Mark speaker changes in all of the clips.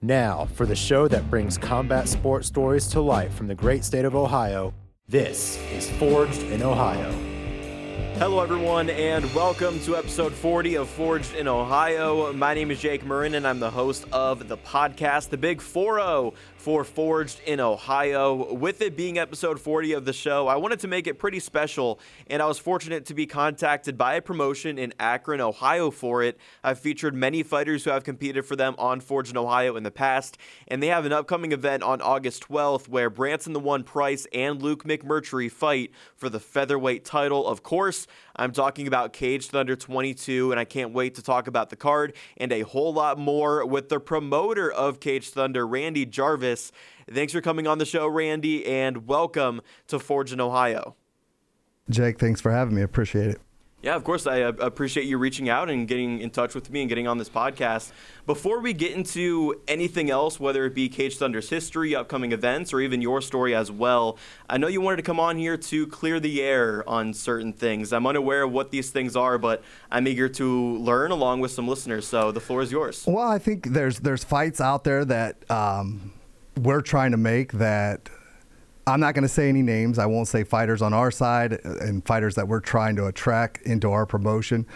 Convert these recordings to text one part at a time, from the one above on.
Speaker 1: Now, for the show that brings combat sports stories to life from the great state of Ohio, this is Forged in Ohio.
Speaker 2: Hello, everyone, and welcome to episode 40 of Forged in Ohio. My name is Jake Murren, and I'm the host of the podcast, The Big 4 0 for Forged in Ohio. With it being episode 40 of the show, I wanted to make it pretty special, and I was fortunate to be contacted by a promotion in Akron, Ohio for it. I've featured many fighters who have competed for them on Forged in Ohio in the past, and they have an upcoming event on August 12th where Branson the One Price and Luke McMurtry fight for the featherweight title. Of course, I'm talking about Caged Thunder 22, and I can't wait to talk about the card and a whole lot more with the promoter of Caged Thunder, Randy Jarvis. Thanks for coming on the show, Randy, and welcome to Forged in Ohio.
Speaker 3: Jake, thanks for having me. Appreciate it.
Speaker 2: Yeah, of course. I appreciate you reaching out and getting in touch with me and getting on this podcast. Before we get into anything else, whether it be Caged Thunder's history, upcoming events, or even your story as well, I know you wanted to come on here to clear the air on certain things. I'm unaware of what these things are, but I'm eager to learn along with some listeners. So the floor is yours.
Speaker 3: Well, I think there's there's fights out there that um, we're trying to make that I'm not going to say any names. I won't say fighters on our side uh, and fighters that we're trying to attract into our promotion.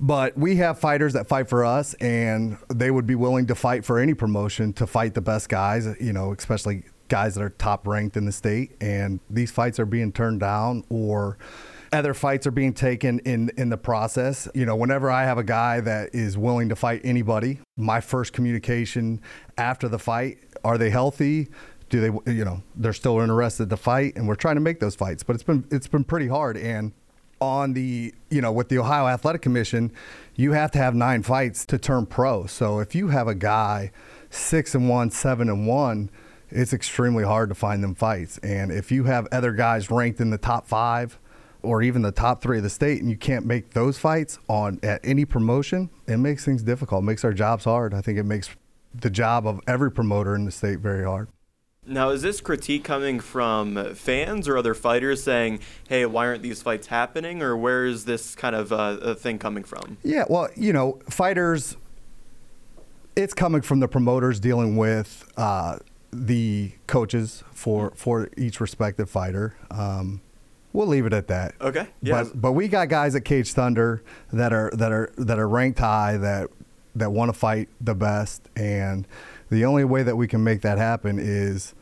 Speaker 3: But we have fighters that fight for us, and they would be willing to fight for any promotion to fight the best guys, you know, especially guys that are top ranked in the state. And these fights are being turned down or other fights are being taken in in the process. You know, whenever I have a guy that is willing to fight anybody, my first communication after the fight, are they healthy? Do they you know they're still interested to fight and we're trying to make those fights. But it's been it's been pretty hard. And on the you know with the Ohio Athletic Commission you have to have 9 fights to turn pro. So if you have a guy 6 and 1 7 and 1 it's extremely hard to find them fights. And if you have other guys ranked in the top 5 or even the top 3 of the state and you can't make those fights on at any promotion it makes things difficult. It makes our jobs hard. I think it makes the job of every promoter in the state very hard
Speaker 2: now, is this critique coming from fans or other fighters saying, "Hey, why aren't these fights happening?" Or where is this kind of uh, thing coming from?
Speaker 3: Yeah, well, you know, fighters. It's coming from the promoters dealing with uh, the coaches for for each respective fighter. Um, we'll leave it at that.
Speaker 2: Okay. Yeah.
Speaker 3: But but we got guys at Caged Thunder that are that are that are ranked high that that want to fight the best and the only way that we can make that happen is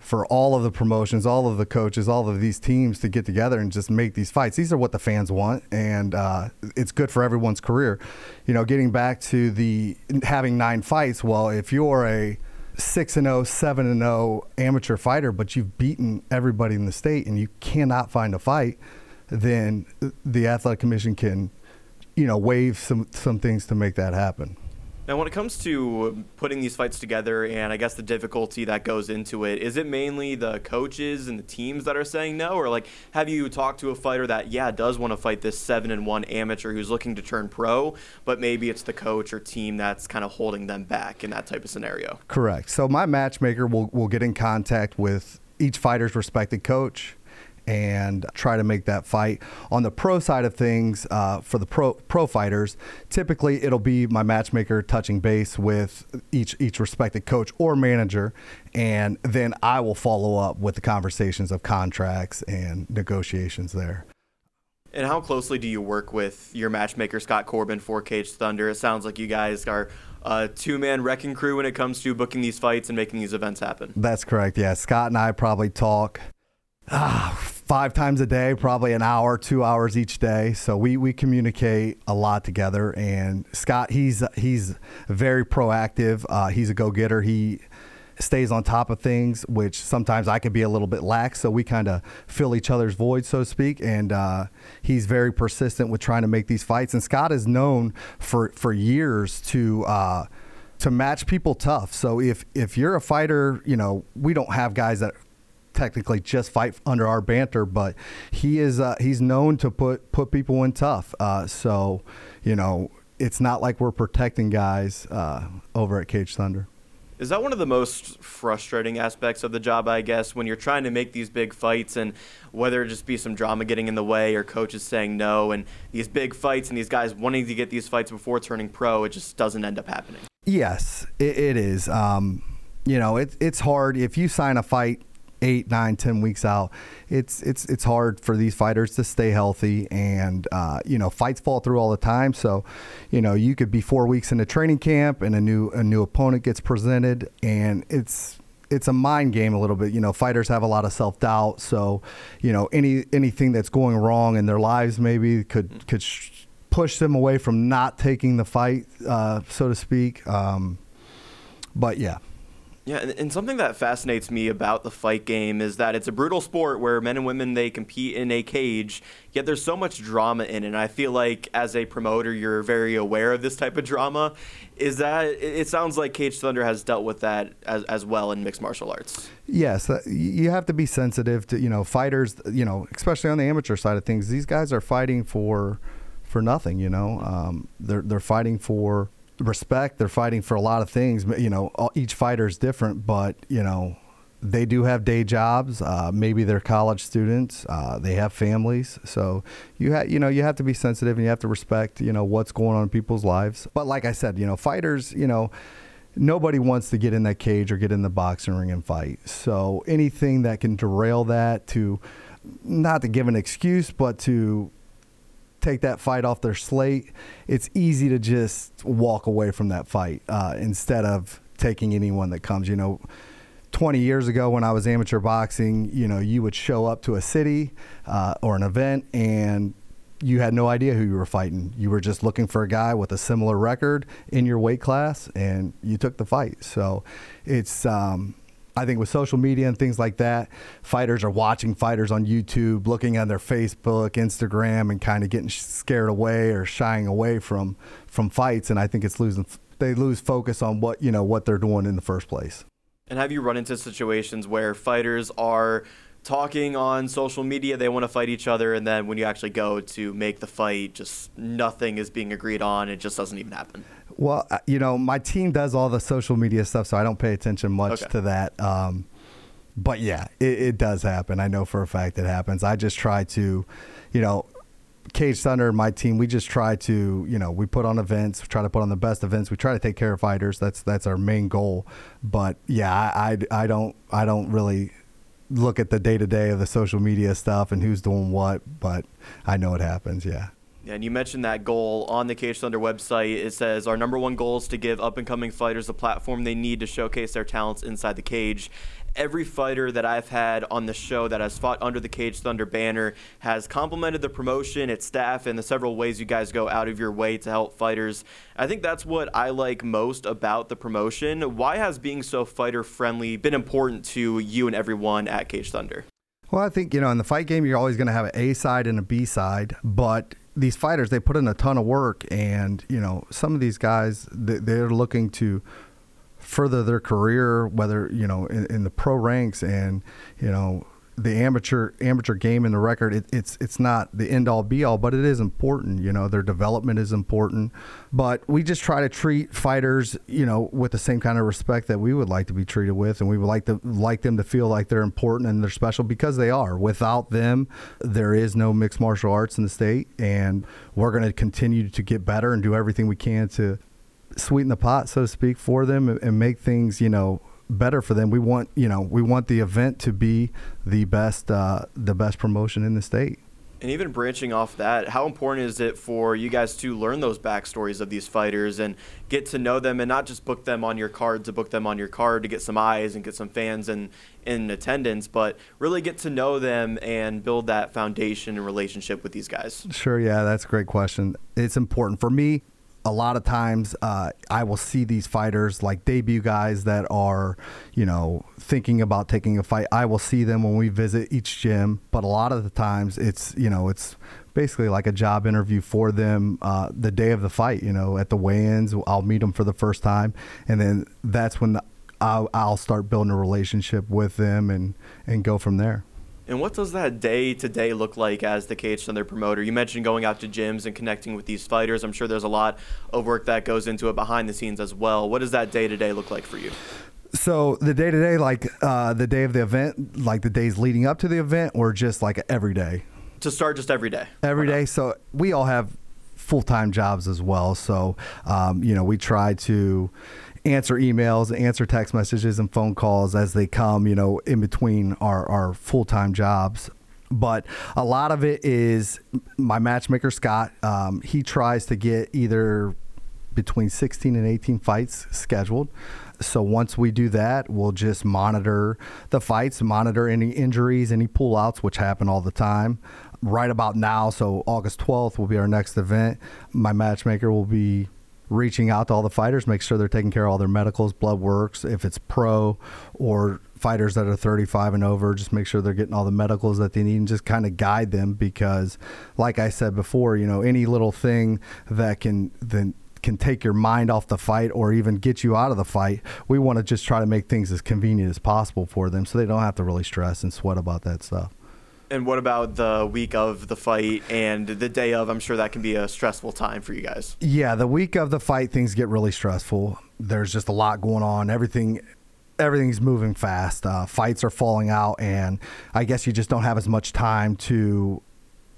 Speaker 3: for all of the promotions, all of the coaches, all of these teams to get together and just make these fights. These are what the fans want, and uh, it's good for everyone's career. You know, getting back to the having nine fights. Well, if you're a six and 0, 7 and 0 amateur fighter, but you've beaten everybody in the state and you cannot find a fight, then the athletic commission can, you know, waive some some things to make that happen.
Speaker 2: Now, when it comes to putting these fights together and I guess the difficulty that goes into it, is it mainly the coaches and the teams that are saying no? Or like, have you talked to a fighter that, yeah, does want to fight this 7 and 1 amateur who's looking to turn pro, but maybe it's the coach or team that's kind of holding them back in that type of scenario?
Speaker 3: Correct. So, my matchmaker will, will get in contact with each fighter's respected coach and try to make that fight. On the pro side of things, uh, for the pro pro fighters, typically it'll be my matchmaker touching base with each each respected coach or manager, and then I will follow up with the conversations of contracts and negotiations there.
Speaker 2: And how closely do you work with your matchmaker Scott Corbin for Cage Thunder? It sounds like you guys are a two man wrecking crew when it comes to booking these fights and making these events happen.
Speaker 3: That's correct. Yeah, Scott and I probably talk ah, five times a day, probably an hour, two hours each day. So we, we communicate a lot together. And Scott, he's he's very proactive. Uh, he's a go getter. He stays on top of things, which sometimes I could be a little bit lax. So we kind of fill each other's void, so to speak. And uh, he's very persistent with trying to make these fights. And Scott is known for for years to. Uh, to match people tough. So if if you're a fighter, you know, we don't have guys that technically just fight under our banter, but he is uh, he's known to put put people in tough. Uh, so you know, it's not like we're protecting guys uh, over at Caged Thunder.
Speaker 2: Is that one of the most frustrating aspects of the job, I guess, when you're trying to make these big fights and whether it just be some drama getting in the way or coaches saying no and these big fights and these guys wanting to get these fights before turning pro, it just doesn't end up happening?
Speaker 3: Yes, it, it is. Um, you know, it, it's hard if you sign a fight eight, nine, ten weeks out. It's it's it's hard for these fighters to stay healthy, and uh, you know, fights fall through all the time. So, you know, you could be four weeks in into training camp, and a new a new opponent gets presented, and it's it's a mind game a little bit. You know, fighters have a lot of self doubt, so you know any anything that's going wrong in their lives maybe could could. Sh- push them away from not taking the fight, uh, so to speak. Um, but yeah.
Speaker 2: Yeah, and, something that fascinates me about the fight game is that it's a brutal sport where men and women they compete in a cage, yet there's so much drama in it. And I feel like as a promoter, you're very aware of this type of drama. Is that it? Sounds like Caged Thunder has dealt with that as, as well in mixed martial arts.
Speaker 3: Yes, uh, you have to be sensitive to you know fighters. You know, especially on the amateur side of things, these guys are fighting for for nothing. You know, um, they're they're fighting for respect. They're fighting for a lot of things. You know, each fighter is different, but you know, they do have day jobs. Uh, maybe they're college students. Uh, they have families. So you have, you know, you have to be sensitive and you have to respect, you know, what's going on in people's lives. But like I said, you know, fighters, you know, nobody wants to get in that cage or get in the boxing ring and fight. So anything that can derail that to, not to give an excuse, but to take that fight off their slate, it's easy to just walk away from that fight uh, instead of taking anyone that comes. You know, 20 years ago when I was amateur boxing, you know, you would show up to a city uh, or an event and you had no idea who you were fighting. You were just looking for a guy with a similar record in your weight class, and you took the fight. So, it's um, I think with social media and things like that, fighters are watching fighters on YouTube, looking on their Facebook, Instagram, and kind of getting scared away or shying away from from fights. And I think it's losing they lose focus on what you know what they're doing in the first place.
Speaker 2: And have you run into situations where fighters are talking on social media they want to fight each other and then when you actually go to make the fight just nothing is being agreed on it just doesn't even happen
Speaker 3: well, uh, you know, my team does all the social media stuff, so I don't pay attention much okay. to that. Um, but yeah, it, it, does happen. I know for a fact it happens. I just try to, you know, Caged Thunder, my team, we just try to, you know, we put on events, try to put on the best events. We try to take care of fighters. That's that's our main goal. But yeah, I, I, I don't I don't really look at the day to day of the social media stuff and who's doing what. But I know it happens. Yeah.
Speaker 2: And you mentioned that goal on the Caged Thunder website. It says our number one goal is to give up and coming fighters the platform they need to showcase their talents inside the cage. Every fighter that I've had on the show that has fought under the Caged Thunder banner has complimented the promotion, its staff, and the several ways you guys go out of your way to help fighters. I think that's what I like most about the promotion. Why has being so fighter friendly been important to you and everyone at Caged Thunder?
Speaker 3: Well, I think, you know, in the fight game, you're always going to have an A side and a B side, but these fighters they put in a ton of work and you know some of these guys they're looking to further their career whether you know in, in the pro ranks and you know the amateur amateur game and the record it, it's it's not the end all be all but it is important you know their development is important. But we just try to treat fighters you know with the same kind of respect that we would like to be treated with and we would like to like them to feel like they're important and they're special because they are. Without them there is no mixed martial arts in the state and we're going to continue to get better and do everything we can to sweeten the pot so to speak for them and make things you know better for them. We want you know we want the event to be the best uh, the best promotion in the state.
Speaker 2: And even branching off that, how important is it for you guys to learn those backstories of these fighters and get to know them and not just book them on your card to book them on your card to get some eyes and get some fans in, in attendance, but really get to know them and build that foundation and relationship with these guys?
Speaker 3: Sure, yeah, that's a great question. It's important for me a lot of times uh, I will see these fighters like debut guys that are, you know, thinking about taking a fight. I will see them when we visit each gym, but a lot of the times it's, you know, it's basically like a job interview for them uh, the day of the fight. You know, at the weigh-ins, I'll meet them for the first time, and then that's when the, I'll, I'll start building a relationship with them and and go from there.
Speaker 2: And what does that day to day look like as the Caged Thunder promoter? You mentioned going out to gyms and connecting with these fighters. I'm sure there's a lot of work that goes into it behind the scenes as well. What does that day to day look like for you?
Speaker 3: So the day to day, like uh, the day of the event, like the days leading up to the event, or just like every day?
Speaker 2: To start, just every day.
Speaker 3: Every day. So we all have full time jobs as well. So, um, you know, we try to answer emails, answer text messages and phone calls as they come, you know, in between our, our full time jobs. But a lot of it is my matchmaker, Scott. Um, he tries to get either between 16 and 18 fights scheduled. So once we do that, we'll just monitor the fights, monitor any injuries, any pullouts, which happen all the time. Right about now, so August 12th will be our next event. My matchmaker will be reaching out to all the fighters, make sure they're taking care of all their medicals, blood works. If it's pro or fighters that are 35 and over, just make sure they're getting all the medicals that they need and just kind of guide them because, like I said before, you know, any little thing that can then can take your mind off the fight or even get you out of the fight, we want to just try to make things as convenient as possible for them so they don't have to really stress and sweat about that stuff.
Speaker 2: And what about the week of the fight and the day of? I'm sure that can be a stressful time for you guys.
Speaker 3: Yeah, the week of the fight, things get really stressful. There's just a lot going on. Everything everything's moving fast. Uh, fights are falling out, and I guess you just don't have as much time to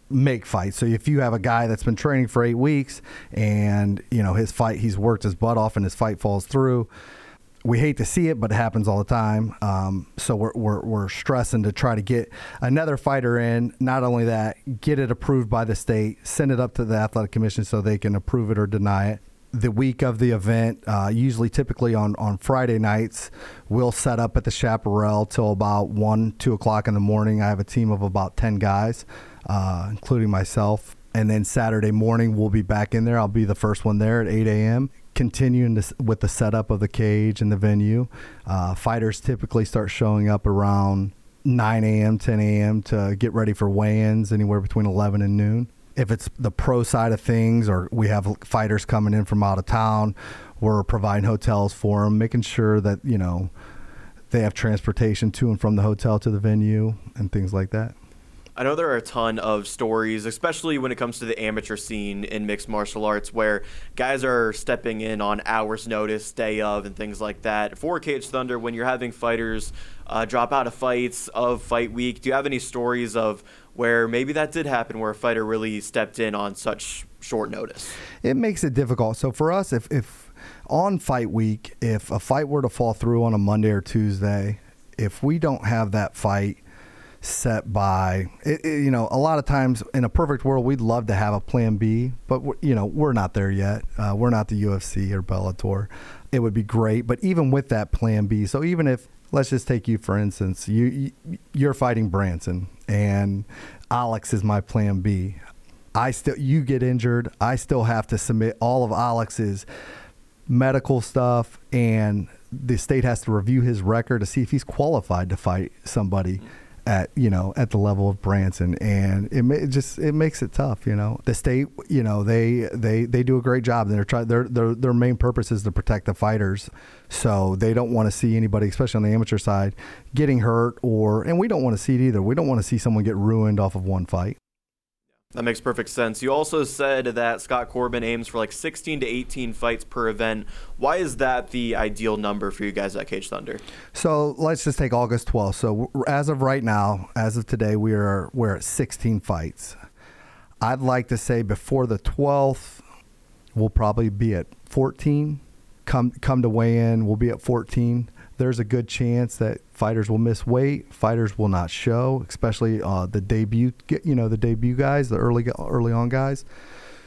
Speaker 3: make fights. So if you have a guy that's been training for eight weeks and you know his fight, he's worked his butt off, and his fight falls through. We hate to see it, but it happens all the time. Um, so we're, we're, we're stressing to try to get another fighter in. Not only that, get it approved by the state, send it up to the athletic commission so they can approve it or deny it the week of the event, uh, usually typically on, on Friday nights, we'll set up at the Chaparral till about 1, 2 o'clock in the morning. I have a team of about 10 guys, uh, including myself. And then Saturday morning, we'll be back in there. I'll be the first one there at 8 a.m., continuing to, with the setup of the cage and the venue. Uh, fighters typically start showing up around 9 a.m., 10 a.m. to get ready for weigh ins anywhere between 11 and noon if it's the pro side of things or we have fighters coming in from out of town, we're providing hotels for them, making sure that, you know, they have transportation to and from the hotel to the venue and things like that.
Speaker 2: I know there are a ton of stories, especially when it comes to the amateur scene in mixed martial arts, where guys are stepping in on hours' notice, day of, and things like that. For Cage Thunder, when you're having fighters uh, drop out of fights of fight week, do you have any stories of where maybe that did happen, where a fighter really stepped in on such short notice?
Speaker 3: It makes it difficult. So for us, if, if on fight week, if a fight were to fall through on a Monday or Tuesday, if we don't have that fight set by it, it, you know a lot of times in a perfect world we'd love to have a plan b but you know we're not there yet. Uh, we're not the ufc or bellator. It would be great but even with that plan b so even if let's just take you for instance you, you are fighting branson and alex is my plan b. I still you get injured i still have to submit all of alex's medical stuff and the state has to review his record to see if he's qualified to fight somebody at you know at the level of Branson, and it, it, just it makes it tough. You know, the state, you know, they they they do a great job. They're trying their their their main purpose is to protect the fighters, so they don't want to see anybody, especially on the amateur side, getting hurt or, and we don't want to see it either. We don't want to see someone get ruined off of one fight.
Speaker 2: That makes perfect sense. You also said that Scott Corbin aims for like 16 to 18 fights per event. Why is that the ideal number for you guys at Caged Thunder?
Speaker 3: So let's just take August 12th. So as of right now, as of today, we are we're at 16 fights. I'd like to say before the 12th, we'll probably be at 14. Come come to weigh in, we'll be at 14 there's a good chance that fighters will miss weight, fighters will not show, especially uh, the debut, you know, the debut guys, the early early on guys.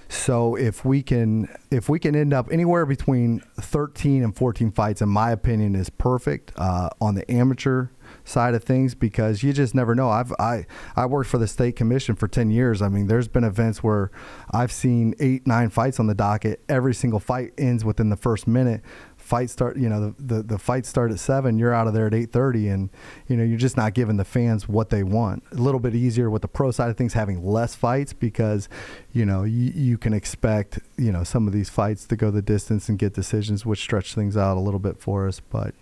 Speaker 3: So if we can if we can end up anywhere between 13 and 14 fights, in my opinion, is perfect uh, on the amateur side of things because you just never know. I've I I worked for the state commission for 10 years. I mean, there's been events where I've seen eight nine fights on the docket. Every single fight ends within the first minute fight start you know the, the, the fight start at seven you're out of there at 8.30 and you know you're just not giving the fans what they want a little bit easier with the pro side of things having less fights because you know you, you can expect you know some of these fights to go the distance and get decisions which stretch things out a little bit for us but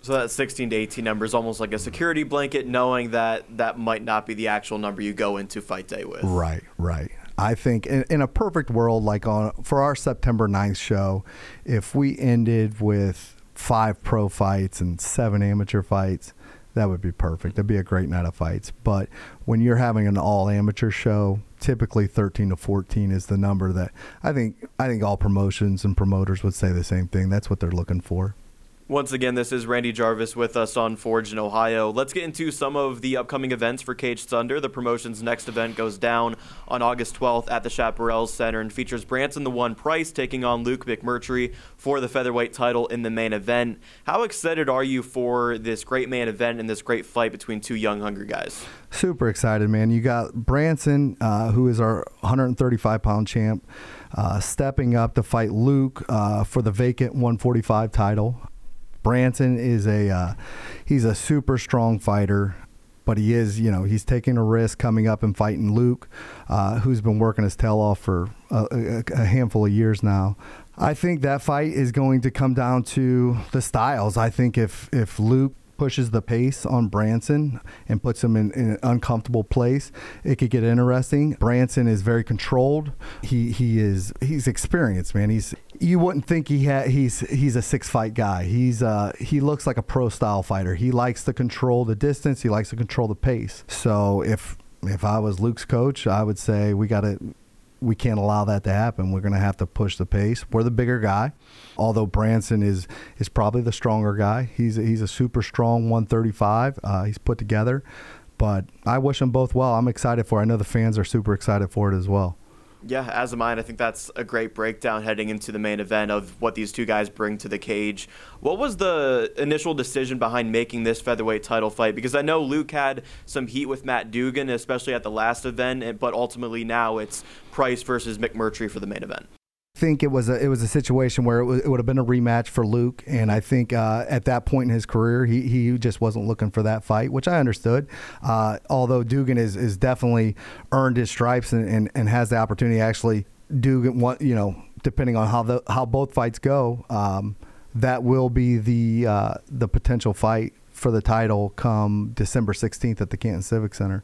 Speaker 2: so that 16 to 18 number is almost like a security blanket, knowing that that might not be the actual number you go into fight day with.
Speaker 3: Right, right. I think in, in, a perfect world, like on for our September 9th show, if we ended with five pro fights and seven amateur fights, that would be perfect. That'd be a great night of fights. But when you're having an all amateur show, typically 13 to 14 is the number that I think I think all promotions and promoters would say the same thing. That's what they're looking for.
Speaker 2: Once again, this is Randy Jarvis with us on Forged in Ohio. Let's get into some of the upcoming events for Caged Thunder. The promotion's next event goes down on August 12th at the Chaparral Center and features Branson the One Price taking on Luke McMurtry for the featherweight title in the main event. How excited are you for this great main event and this great fight between two young, hungry guys?
Speaker 3: Super excited, man. You got Branson, uh, who is our 135 pound champ, uh, stepping up to fight Luke uh, for the vacant 145 title. Branson is a uh, he's a super strong fighter, but he is you know he's taking a risk coming up and fighting Luke, uh, who's been working his tail off for a, a, a handful of years now. I think that fight is going to come down to the styles. I think if if Luke pushes the pace on Branson and puts him in, in, an uncomfortable place, it could get interesting. Branson is very controlled. He he is he's experienced, man. He's you wouldn't think he had he's he's a six fight guy. He's uh he looks like a pro style fighter. He likes to control the distance. He likes to control the pace. So if if I was Luke's coach, I would say we got to we can't allow that to happen. We're going to have to push the pace. We're the bigger guy, although Branson is is probably the stronger guy. He's a, he's a super strong 135. Uh, he's put together, but I wish them both well. I'm excited for. it. I know the fans are super excited for it as well.
Speaker 2: Yeah, as am. And I think that's a great breakdown heading into the main event of what these two guys bring to the cage. What was the initial decision behind making this featherweight title fight? Because I know Luke had some heat with Matt Dugan, especially at the last event, but ultimately now it's Price versus McMurtry for the main event
Speaker 3: think it was a it was a situation where it, it would have been a rematch for Luke, and I think uh, at that point in his career, he he just wasn't looking for that fight, which I understood. Uh, although Dugan is is definitely earned his stripes and, and, and has the opportunity actually Dugan, you know, depending on how the how both fights go, um, that will be the uh, the potential fight for the title come December 16th at the Canton Civic Center.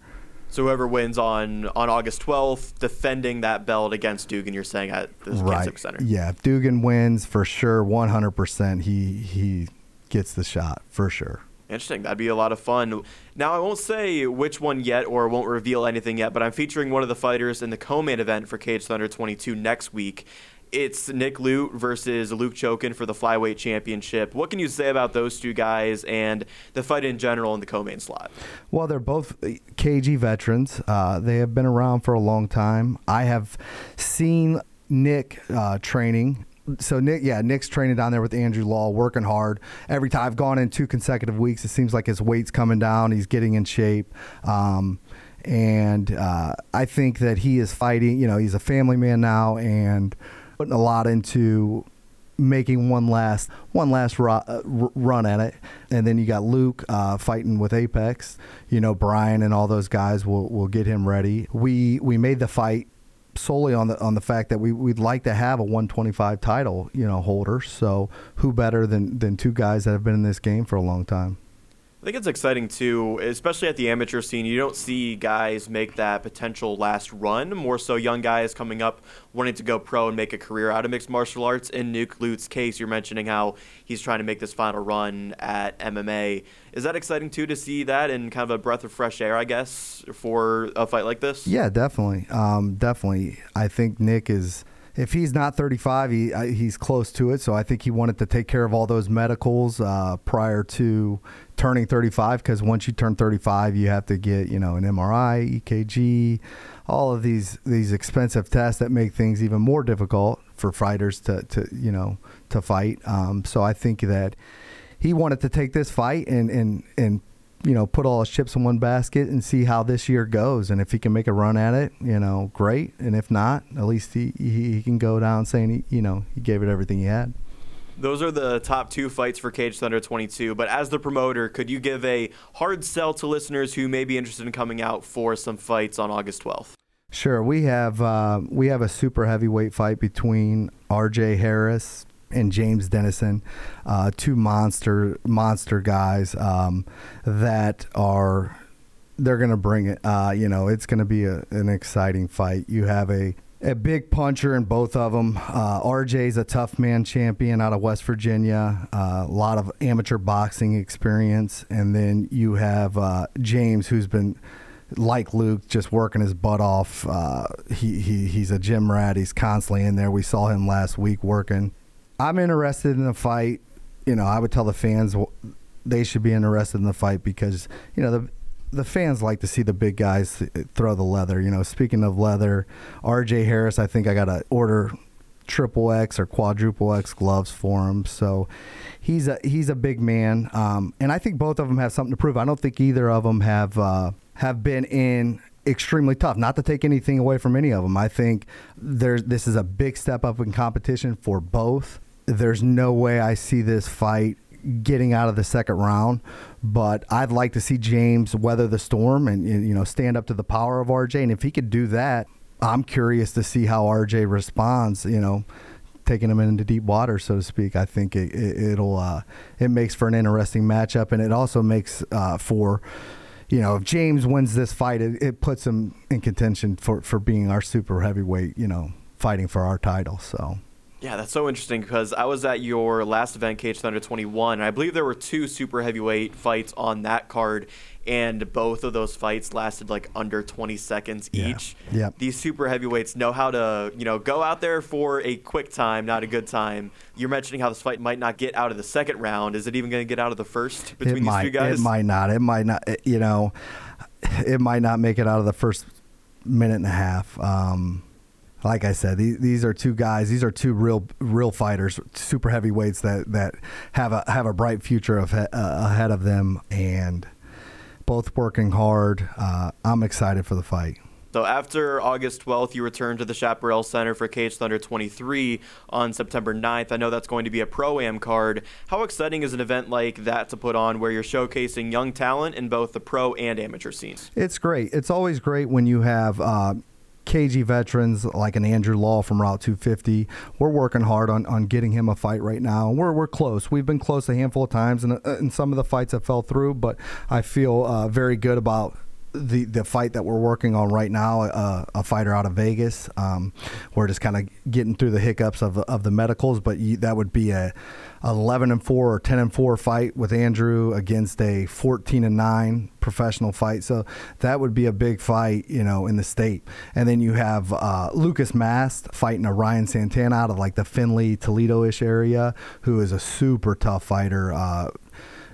Speaker 2: So whoever wins on on August 12th, defending that belt against Dugan, you're saying at the right. Civic Center.
Speaker 3: Yeah, if Dugan wins for sure, 100%, he he gets the shot for sure.
Speaker 2: Interesting. That'd be a lot of fun. Now, I won't say which one yet or won't reveal anything yet, but I'm featuring one of the fighters in the co main event for Caged Thunder 22 next week it's Nick Lute versus Luke Chokin for the flyweight championship. What can you say about those two guys and the fight in general in the co-main slot?
Speaker 3: Well, they're both KG veterans. Uh, they have been around for a long time. I have seen Nick uh, training so Nick, yeah, Nick's training down there with Andrew Law, working hard. Every time I've gone in two consecutive weeks, it seems like his weight's coming down. He's getting in shape. Um, and uh, I think that he is fighting. You know, he's a family man now, and putting a lot into making one last one last uh, run at it, and then you got Luke uh, fighting with Apex. You know Brian and all those guys will will get him ready. We we made the fight solely on the on the fact that we we'd like to have a 125 title you know holder. So who better than than two guys that have been in this game for a long time.
Speaker 2: I think it's exciting too, especially at the amateur scene. You don't see guys make that potential last run. More so, young guys coming up wanting to go pro and make a career out of mixed martial arts. In Nick Lute's case, you're mentioning how he's trying to make this final run at MMA. Is that exciting too to see that and kind of a breath of fresh air, I guess, for a fight like this?
Speaker 3: Yeah, definitely, um, definitely. I think Nick is if he's not 35, he he's close to it. So I think he wanted to take care of all those medicals uh, prior to turning 35. Because once you turn 35, you have to get you know an MRI, EKG, all of these these expensive tests that make things even more difficult for fighters to to you know to fight. Um, so I think that he wanted to take this fight and and and you know, put all his chips in one basket and see how this year goes. And if he can make a run at it, you know, great. And if not, at least he, he, he can go down saying, he, you know, he gave it everything he had.
Speaker 2: Those are the top two fights for Caged Thunder 22. But as the promoter, could you give a hard sell to listeners who may be interested in coming out for some fights on August 12th?
Speaker 3: Sure, we have uh, we have a super heavyweight fight between R.J. Harris and James Dennison, uh, two monster monster guys um, that are they're to bring it. Uh, you know, it's to be a, an exciting fight. You have a a big puncher in both of them. Uh, RJ's a tough man champion out of West Virginia, uh, a lot of amateur boxing experience. And then you have uh, James, who's been like Luke, just working his butt off. Uh, he, he he's a gym rat. He's constantly in there. We saw him last week working. I'm interested in the fight. You know, I would tell the fans they should be interested in the fight because you know the the fans like to see the big guys throw the leather. You know, speaking of leather, R.J. Harris, I think I got to order triple X or quadruple X gloves for him. So he's a he's a big man, um, and I think both of them have something to prove. I don't think either of them have uh, have been in extremely tough. Not to take anything away from any of them. I think there's this is a big step up in competition for both. There's no way I see this fight getting out of the second round, but I'd like to see James weather the storm and you know stand up to the power of RJ. And if he could do that, I'm curious to see how RJ responds. You know, taking him into deep water, so to speak. I think it, it, will uh, it makes for an interesting matchup, and it also makes uh, for you know, if James wins this fight, it, it, puts him in contention for, for being our super heavyweight, you know, fighting for our title. So
Speaker 2: yeah, that's so interesting because I was at your last event, Caged Thunder 21, and I believe there were two super heavyweight fights on that card, and both of those fights lasted like under 20 seconds
Speaker 3: yeah.
Speaker 2: each.
Speaker 3: Yeah.
Speaker 2: These super heavyweights know how to, you know, go out there for a quick time, not a good time. You're mentioning how this fight might not get out of the second round. Is it even going to get out of the first between
Speaker 3: it
Speaker 2: these
Speaker 3: might,
Speaker 2: two guys?
Speaker 3: It might not. It might not. It, you know, it might not make it out of the first minute and a half. Um, like I said, these, these are two guys. These are two real real fighters, super heavyweights that that have a have a bright future of, uh, ahead of them, and both working hard. Uh, I'm excited for the fight.
Speaker 2: So after August 12th, you return to the Chaparral Center for Caged Thunder 23 on September 9th. I know that's going to be a pro-am card. How exciting is an event like that to put on where you're showcasing young talent in both the pro and amateur scenes?
Speaker 3: It's great. It's always great when you have uh, KG veterans like an Andrew Law from Route 250. We're working hard on, on getting him a fight right now. We're, we're close. We've been close a handful of times, and, uh, and some of the fights have fell through, but I feel uh, very good about the the fight that we're working on right now, uh, a fighter out of Vegas. Um, we're just kind of getting through the hiccups of of the medicals, but you, that would be a 11 and 4 or 10 and 4 fight with Andrew against a 14 and 9 professional fight. So that would be a big fight, you know, in the state. And then you have uh, Lucas Mast fighting a Ryan Santana out of like the Findlay, Toledo ish area, who is a super tough fighter. Uh,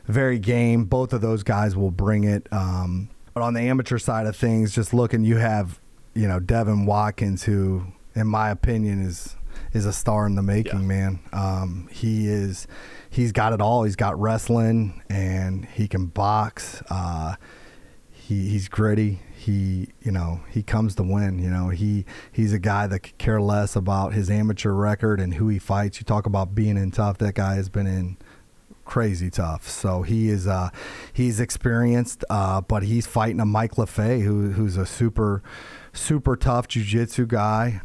Speaker 3: very game. Both of those guys will bring it. Um, but on the amateur side of things, just looking, you have, you know, Devin Watkins, who, in my opinion, is is a star in the making, yeah. man. Um, he is, he's got it all. He's got wrestling and he can box. Uh, he, he's gritty. He, you know, he comes to win. You know, he he's a guy that could care less about his amateur record and who he fights. You talk about being in tough. That guy has been in crazy tough. So he is uh, he's experienced, uh, but he's fighting a Mike LaFay who who's a super super tough jiu-jitsu guy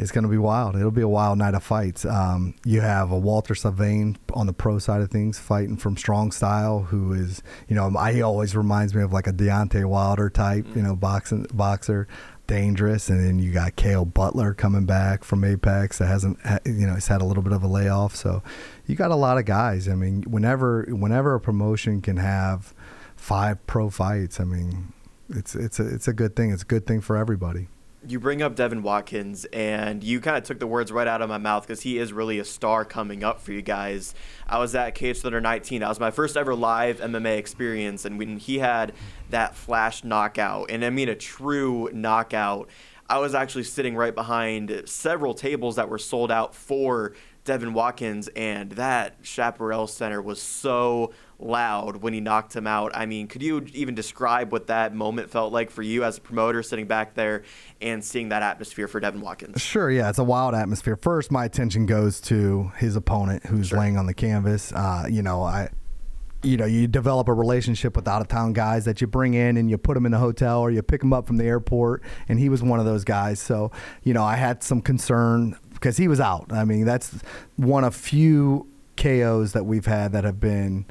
Speaker 3: it's going to be wild. It'll be a wild night of fights. Um, you have a Walter Sylvain on the pro side of things fighting from Strong Style, who is, you know, he always reminds me of like a Deontay Wilder type, you know, boxing boxer, dangerous. And then you got Kale Butler coming back from Apex that hasn't, you know, he's had a little bit of a layoff. So you got a lot of guys. I mean, whenever whenever a promotion can have five pro fights, I mean, it's it's a it's a good thing. It's a good thing for everybody
Speaker 2: you bring up Devin Watkins, and you kind of took the words right out of my mouth because he is really a star coming up for you guys. I was at Caged Thunder 19. That was my first ever live MMA experience, and when he had that flash knockout, and I mean a true knockout, I was actually sitting right behind several tables that were sold out for Devin Watkins, and that Chaparral Center was so loud when he knocked him out. I mean, could you even describe what that moment felt like for you as a promoter sitting back there and seeing that atmosphere for Devin Watkins?
Speaker 3: Sure, yeah, it's a wild atmosphere. First, my attention goes to his opponent who's sure. laying on the canvas. Uh, you know, I you know, you develop a relationship with out of town guys that you bring in and you put them in the hotel or you pick them up from the airport. And he was one of those guys. So, you know, I had some concern because he was out. I mean, that's one of few KOs that we've had that have been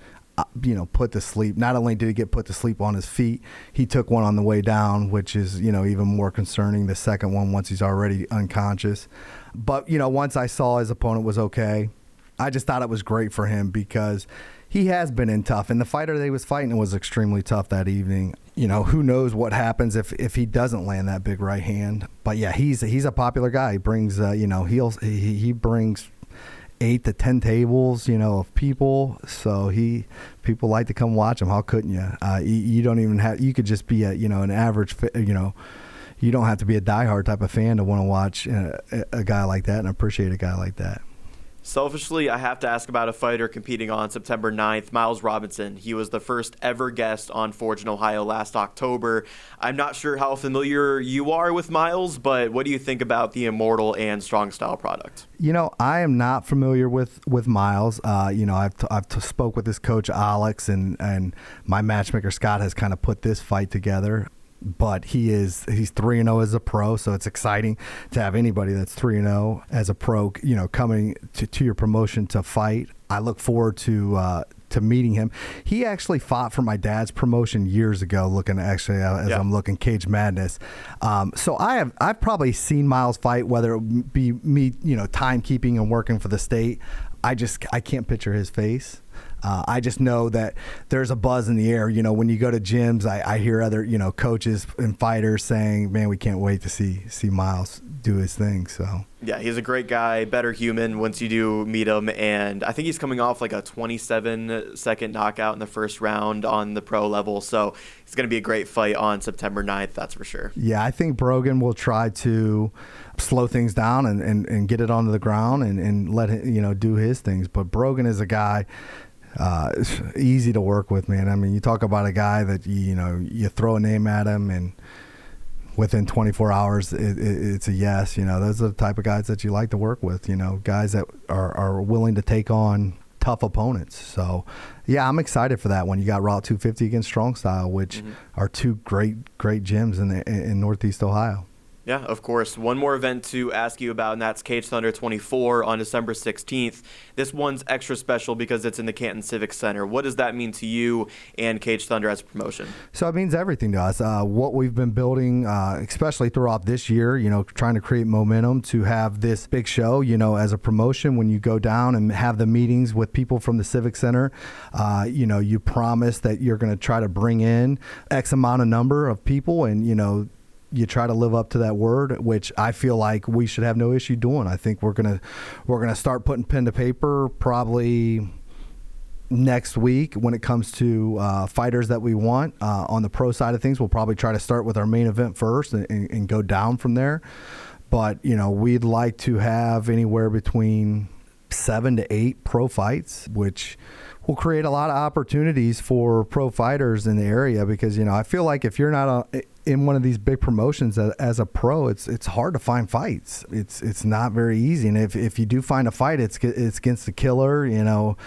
Speaker 3: you know, put to sleep. Not only did he get put to sleep on his feet, he took one on the way down, which is, you know, even more concerning. The second one, once he's already unconscious. But, you know, once I saw his opponent was okay, I just thought it was great for him because he has been in tough, and the fighter that he was fighting was extremely tough that evening. You know, who knows what happens if, if he doesn't land that big right hand? But yeah, he's he's a popular guy. He brings, uh, you know, he'll he, he brings eight to ten tables, you know, of people. So he people like to come watch him. How couldn't you? Uh, you, you? don't even have. You could just be a you know an average, you know. You don't have to be a diehard type of fan to want to watch a, a guy like that and appreciate a guy like that.
Speaker 2: Selfishly, I have to ask about a fighter competing on September 9th, Miles Robinson. He was the first ever guest on Forged in Ohio last October. I'm not sure how familiar you are with Miles, but what do you think about the Immortal and Strong Style product?
Speaker 3: You know, I am not familiar with with Miles. Uh, you know, I've t- I've t- spoke with his coach Alex, and and my matchmaker Scott has kind of put this fight together but he is he's 3 and 0 as a pro so it's exciting to have anybody that's 3 and 0 as a pro you know coming to, to your promotion to fight I look forward to uh, to meeting him. He actually fought for my dad's promotion years ago. Looking actually uh, as yeah. I'm looking Cage Madness, um, so I have I've probably seen Miles fight, whether it be me, you know, timekeeping and working for the state. I just I can't picture his face. Uh, I just know that there's a buzz in the air. You know, when you go to gyms, I, I, hear other you know coaches and fighters saying, "Man, we can't wait to see see Miles do his thing." So
Speaker 2: yeah, he's a great guy, better human once you do meet him, and I think he's coming off like a 27 second knockout in the first round on the pro level. So it's going to be a great fight on September 9th, that's for sure.
Speaker 3: Yeah, I think Brogan will try to slow things down and, and, and get it onto the ground and, and let him, you know, do his things. But Brogan is a guy uh, easy to work with, man. I mean, you talk about a guy that you, you know you throw a name at him and within 24 hours it, it, it's a yes. You know, those are the type of guys that you like to work with. You know, guys that are are willing to take on tough opponents. So, yeah, I'm excited for that one. You got Route 250 against Strong Style, which mm-hmm. are two great great gyms in the, in Northeast Ohio.
Speaker 2: Yeah, of course. One more event to ask you about, and that's Caged Thunder 24 on December 16th. This one's extra special because it's in the Canton Civic Center. What does that mean to you and Caged Thunder as a promotion?
Speaker 3: So it means everything to us. Uh, what we've been building, uh, especially throughout this year, you know, trying to create momentum to have this big show, you know, as a promotion when you go down and have the meetings with people from the Civic Center, uh, you know, you promise that you're going to try to bring in X amount of number of people and, you know, you try to live up to that word, which I feel like we should have no issue doing. I think we're gonna we're gonna start putting pen to paper probably next week when it comes to uh, fighters that we want uh, on the pro side of things. We'll probably try to start with our main event first and, and, and go down from there. But you know, we'd like to have anywhere between seven to eight pro fights, which will create a lot of opportunities for pro fighters in the area because you know I feel like if you're not a, in one of these big promotions as, a pro, it's it's hard to find fights. It's it's not very easy, and if, if you do find a fight, it's it's against the killer, you know,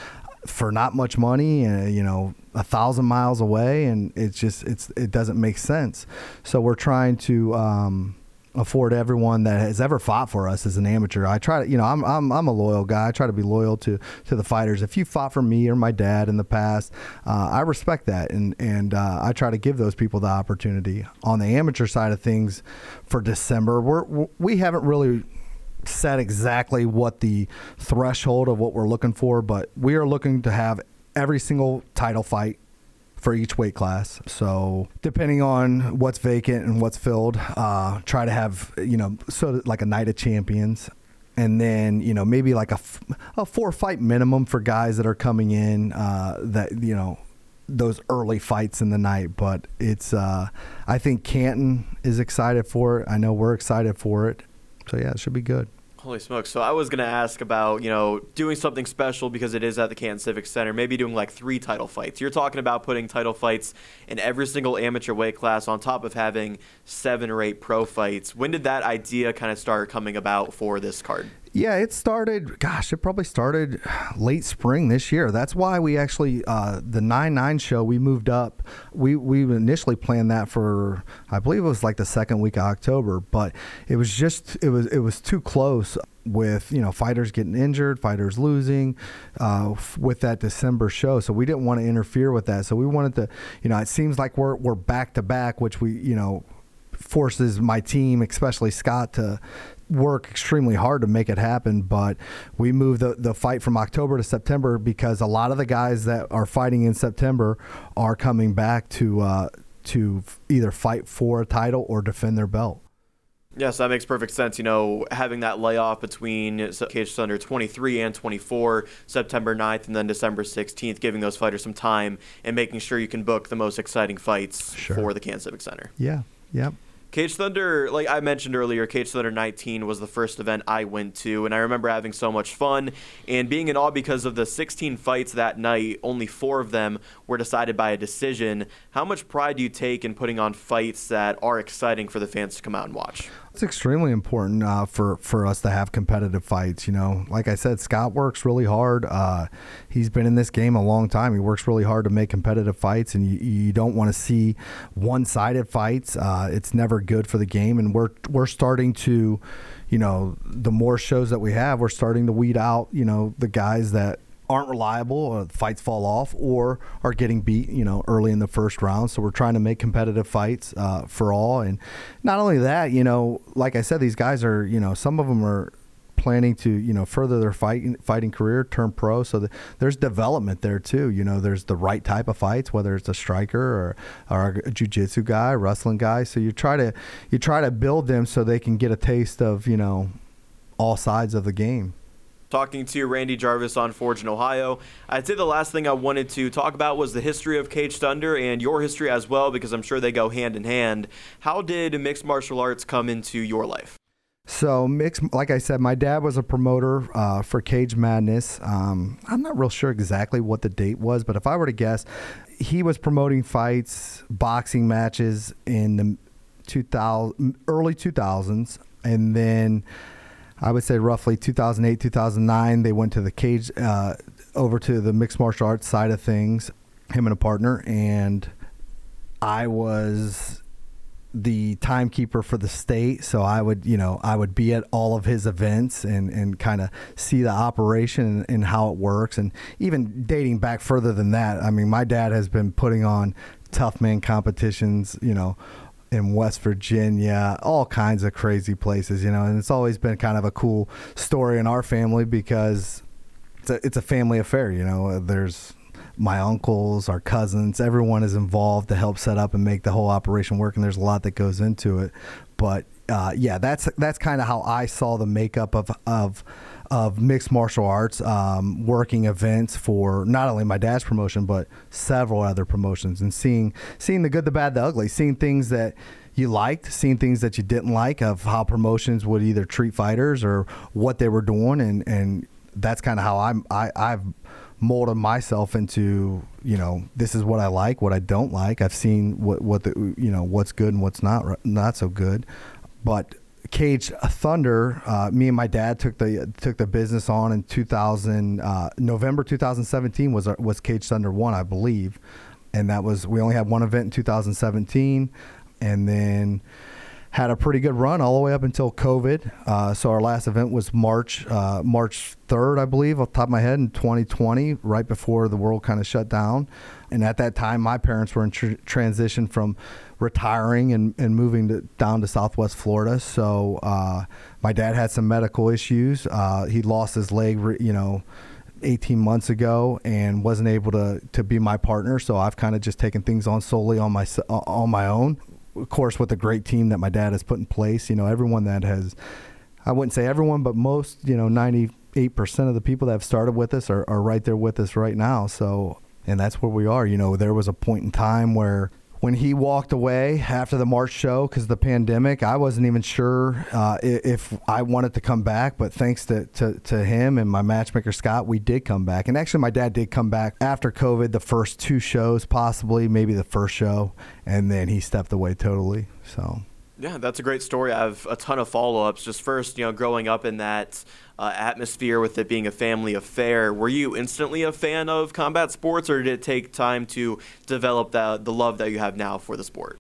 Speaker 3: for not much money, and you know, a thousand miles away, and it's just it's it doesn't make sense. So we're trying to. Um, afford everyone that has ever fought for us as an amateur. I try to, you know, I'm, I'm, I'm a loyal guy. I try to be loyal to, to the fighters. If you fought for me or my dad in the past, uh, I respect that. And, and uh, I try to give those people the opportunity. On the amateur side of things for December, we're, we haven't really set exactly what the threshold of what we're looking for, but we are looking to have every single title fight for each weight class. So depending on what's vacant and what's filled, uh, try to have you know sort of like a night of champions. And then you know maybe like a, a four fight minimum for guys that are coming in uh, that you know those early fights in the night. But it's uh, I think Canton is excited for it. I know we're excited for it. So yeah, it should be good.
Speaker 2: Holy smokes. So I was going to ask about, you know, doing something special because it is at the Canton Civic Center, maybe doing like three title fights. You're talking about putting title fights in every single amateur weight class on top of having seven or eight pro fights. When did that idea kind of start coming about for this card?
Speaker 3: Yeah, it started. Gosh, it probably started late spring this year. That's why we actually uh, the nine nine show we moved up. We we initially planned that for I believe it was like the second week of October, but it was just it was it was too close with you know fighters getting injured, fighters losing, uh, with that December show. So we didn't want to interfere with that. So we wanted to, you know, it seems like we're we're back to back, which we you know forces my team, especially Scott, to work extremely hard to make it happen. But we moved the, the fight from October to September because a lot of the guys that are fighting in September are coming back to uh, to either fight for a title or defend their belt.
Speaker 2: Yes, that makes perfect sense. You know, having that layoff between Caged Thunder 23 and 24, September 9th and then December 16th, giving those fighters some time and making sure you can book the most exciting fights sure. for the Canton Civic Center.
Speaker 3: Yeah, yep.
Speaker 2: Caged Thunder, like I mentioned earlier, Caged Thunder 19 was the first event I went to, and I remember having so much fun and being in awe because of the 16 fights that night. Only four of them were decided by a decision. How much pride do you take in putting on fights that are exciting for the fans to come out and watch?
Speaker 3: It's extremely important uh, for for us to have competitive fights. You know, like I said, Scott works really hard. Uh, he's been in this game a long time. He works really hard to make competitive fights, and you, you don't want to see one sided fights. Uh, it's never good for the game, and we're we're starting to, you know, the more shows that we have, we're starting to weed out, you know, the guys that aren't reliable, or fights fall off, or are getting beat, you know, early in the first round. So we're trying to make competitive fights uh, for all, and not only that, you know, like I said, these guys are, you know, some of them are planning to you know further their fighting fighting career, turn pro. So the, there's development there too. You know, there's the right type of fights, whether it's a striker or or a jujitsu guy, wrestling guy. So you try to you try to build them so they can get a taste of you know all sides of the game
Speaker 2: talking to Randy Jarvis on Forged in Ohio. I'd say the last thing I wanted to talk about was the history of Caged Thunder and your history as well, because I'm sure they go hand in hand. How did mixed martial arts come into your life?
Speaker 3: So mixed, like I said, my dad was a promoter uh, for Cage Madness. Um, I'm not real sure exactly what the date was, but if I were to guess, he was promoting fights, boxing matches in the 2000 early 2000s, and then I would say roughly 2008, 2009, they went to the cage, uh, over to the mixed martial arts side of things, him and a partner, and I was the timekeeper for the state. So I would, you know, I would be at all of his events and, and kind of see the operation and, and how it works. And even dating back further than that, I mean, my dad has been putting on tough man competitions, you know, in West Virginia, all kinds of crazy places, you know. And it's always been kind of a cool story in our family because it's a, it's a family affair, you know. There's my uncles, our cousins, everyone is involved to help set up and make the whole operation work. And there's a lot that goes into it. But uh, yeah, that's that's kind of how I saw the makeup of of of mixed martial arts, um, working events for not only my dad's promotion but several other promotions, and seeing seeing the good, the bad, the ugly, seeing things that you liked, seeing things that you didn't like of how promotions would either treat fighters or what they were doing, and and that's kind of how I'm I, I've molded myself into you know this is what I like, what I don't like. I've seen what what the you know what's good and what's not not so good, but Caged Thunder, uh, me and my dad took the took the business on in 2000 uh, November 2017 was was Caged Thunder one, I believe, and that was we only had one event in 2017, and then had a pretty good run all the way up until COVID. Uh, so our last event was March uh, March 3rd, I believe, off the top of my head, in 2020, right before the world kind of shut down. And at that time, my parents were in tr- transition from retiring and, and moving to, down to Southwest Florida. So uh, my dad had some medical issues. Uh, he lost his leg, you know. 18 months ago and wasn't able to to be my partner so I've kind of just taken things on solely on my on my own of course, with the great team that my dad has put in place, you know, everyone that has, I wouldn't say everyone, but most, you know, 98% of the people that have started with us are, are right there with us right now. So, and that's where we are. You know, there was a point in time where when he walked away after the March show because of the pandemic, I wasn't even sure uh, if I wanted to come back. But thanks to, to, to, him and my matchmaker Scott, we did come back. And actually, my dad did come back after COVID, the first two shows, possibly, maybe the first show. And then he stepped away totally. So.
Speaker 2: Yeah, that's a great story. I have a ton of follow ups. Just first, you know, growing up in that uh, atmosphere with it being a family affair, were you instantly a fan of combat sports, or did it take time to develop the the love that you have now for the sport?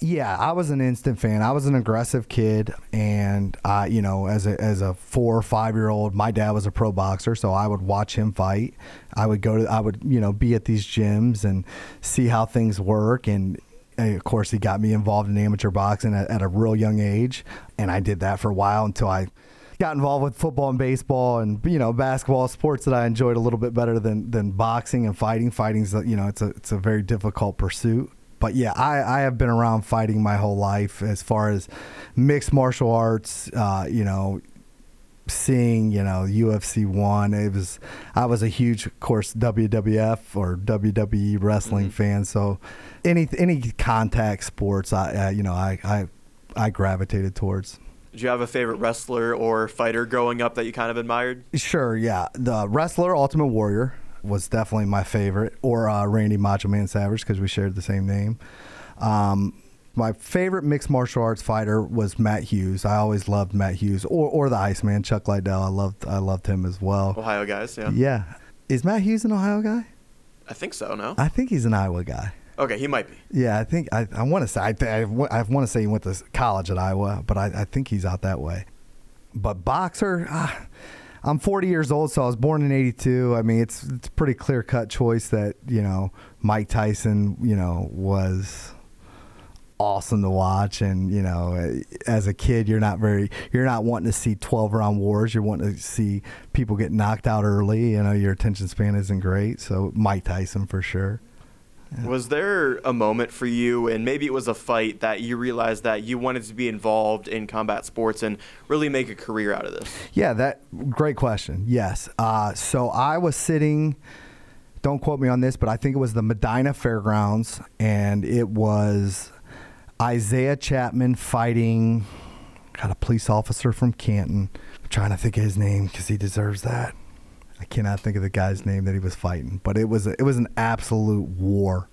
Speaker 3: Yeah, I was an instant fan. I was an aggressive kid, and I, you know, as a as a four or five year old, my dad was a pro boxer, so I would watch him fight. I would go to, I would, you know, be at these gyms and see how things work, and of course, he got me involved in amateur boxing at, at a real young age, and I did that for a while until I got involved with football and baseball and you know basketball sports that I enjoyed a little bit better than than boxing and fighting. Fighting's you know it's a it's a very difficult pursuit but yeah, I, I have been around fighting my whole life as far as mixed martial arts, uh, you know, seeing, you know, UFC one. It was, I was a huge, of course, WWF or WWE wrestling mm-hmm. fan. So any, any contact sports, I, uh, you know, I, I, I gravitated towards.
Speaker 2: Did you have a favorite wrestler or fighter growing up that you kind of admired?
Speaker 3: Sure, yeah. The wrestler, Ultimate Warrior was definitely my favorite, or uh, Randy Macho Man Savage because we shared the same name. Um, my favorite mixed martial arts fighter was Matt Hughes. I always loved Matt Hughes, or or the Iceman Chuck Liddell. I loved I loved him as well.
Speaker 2: Ohio guys, yeah.
Speaker 3: Yeah, is Matt Hughes an Ohio guy?
Speaker 2: I think so. No,
Speaker 3: I think he's an Iowa guy.
Speaker 2: Okay, he might be.
Speaker 3: Yeah, I think I, I want to say I, I, I want to say he went to college at Iowa, but I, I think he's out that way. But boxer, ah, I'm 40 years old, so I was born in '82. I mean, it's it's pretty clear cut choice that you know Mike Tyson, you know, was awesome to watch and you know as a kid you're not very you're not wanting to see 12 round wars you're wanting to see people get knocked out early you know your attention span isn't great so mike tyson for sure
Speaker 2: was there a moment for you, and maybe it was a fight, that you realized that you wanted to be involved in combat sports and really make a career out of this?
Speaker 3: Yeah, that great question. Yes. Uh, so I was sitting. Don't quote me on this, but I think it was the Medina Fairgrounds, and it was Isaiah Chapman fighting. Got a police officer from Canton. I'm trying to think of his name because he deserves that. I cannot think of the guy's name that he was fighting, but it was a, it was an absolute war.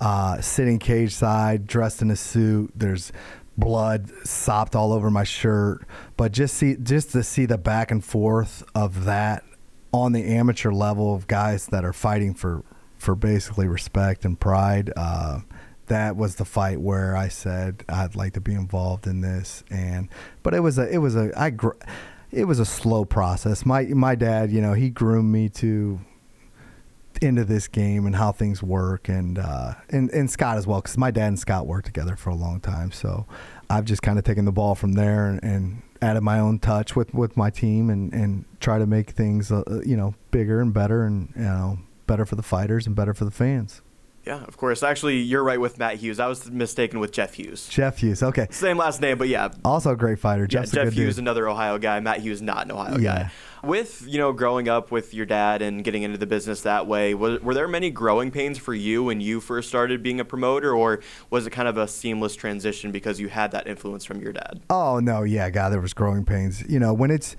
Speaker 3: Uh, sitting cage side, dressed in a suit. There's blood sopped all over my shirt, but just see just to see the back and forth of that on the amateur level of guys that are fighting for for basically respect and pride. Uh, that was the fight where I said I'd like to be involved in this, and but it was a it was a I. Gr- it was a slow process. My my dad, you know, he groomed me to into this game and how things work, and uh, and and Scott as well, because my dad and Scott worked together for a long time. So I've just kind of taken the ball from there and, and, added my own touch with, with my team and and try to make things uh, you know bigger and better and you know better for the fighters and better for the fans.
Speaker 2: Yeah, of course. Actually, you're right with Matt Hughes. I was mistaken with Jeff Hughes.
Speaker 3: Jeff Hughes, okay.
Speaker 2: Same last name, but yeah.
Speaker 3: Also a great fighter.
Speaker 2: Yeah, Jeff Hughes, dude. another Ohio guy. Matt Hughes, not an Ohio yeah. guy. With you know growing up with your dad and getting into the business that way, was, were there many growing pains for you when you first started being a promoter, or was it kind of a seamless transition because you had that influence from your dad?
Speaker 3: Oh no, yeah, God, there was growing pains. You know, when it's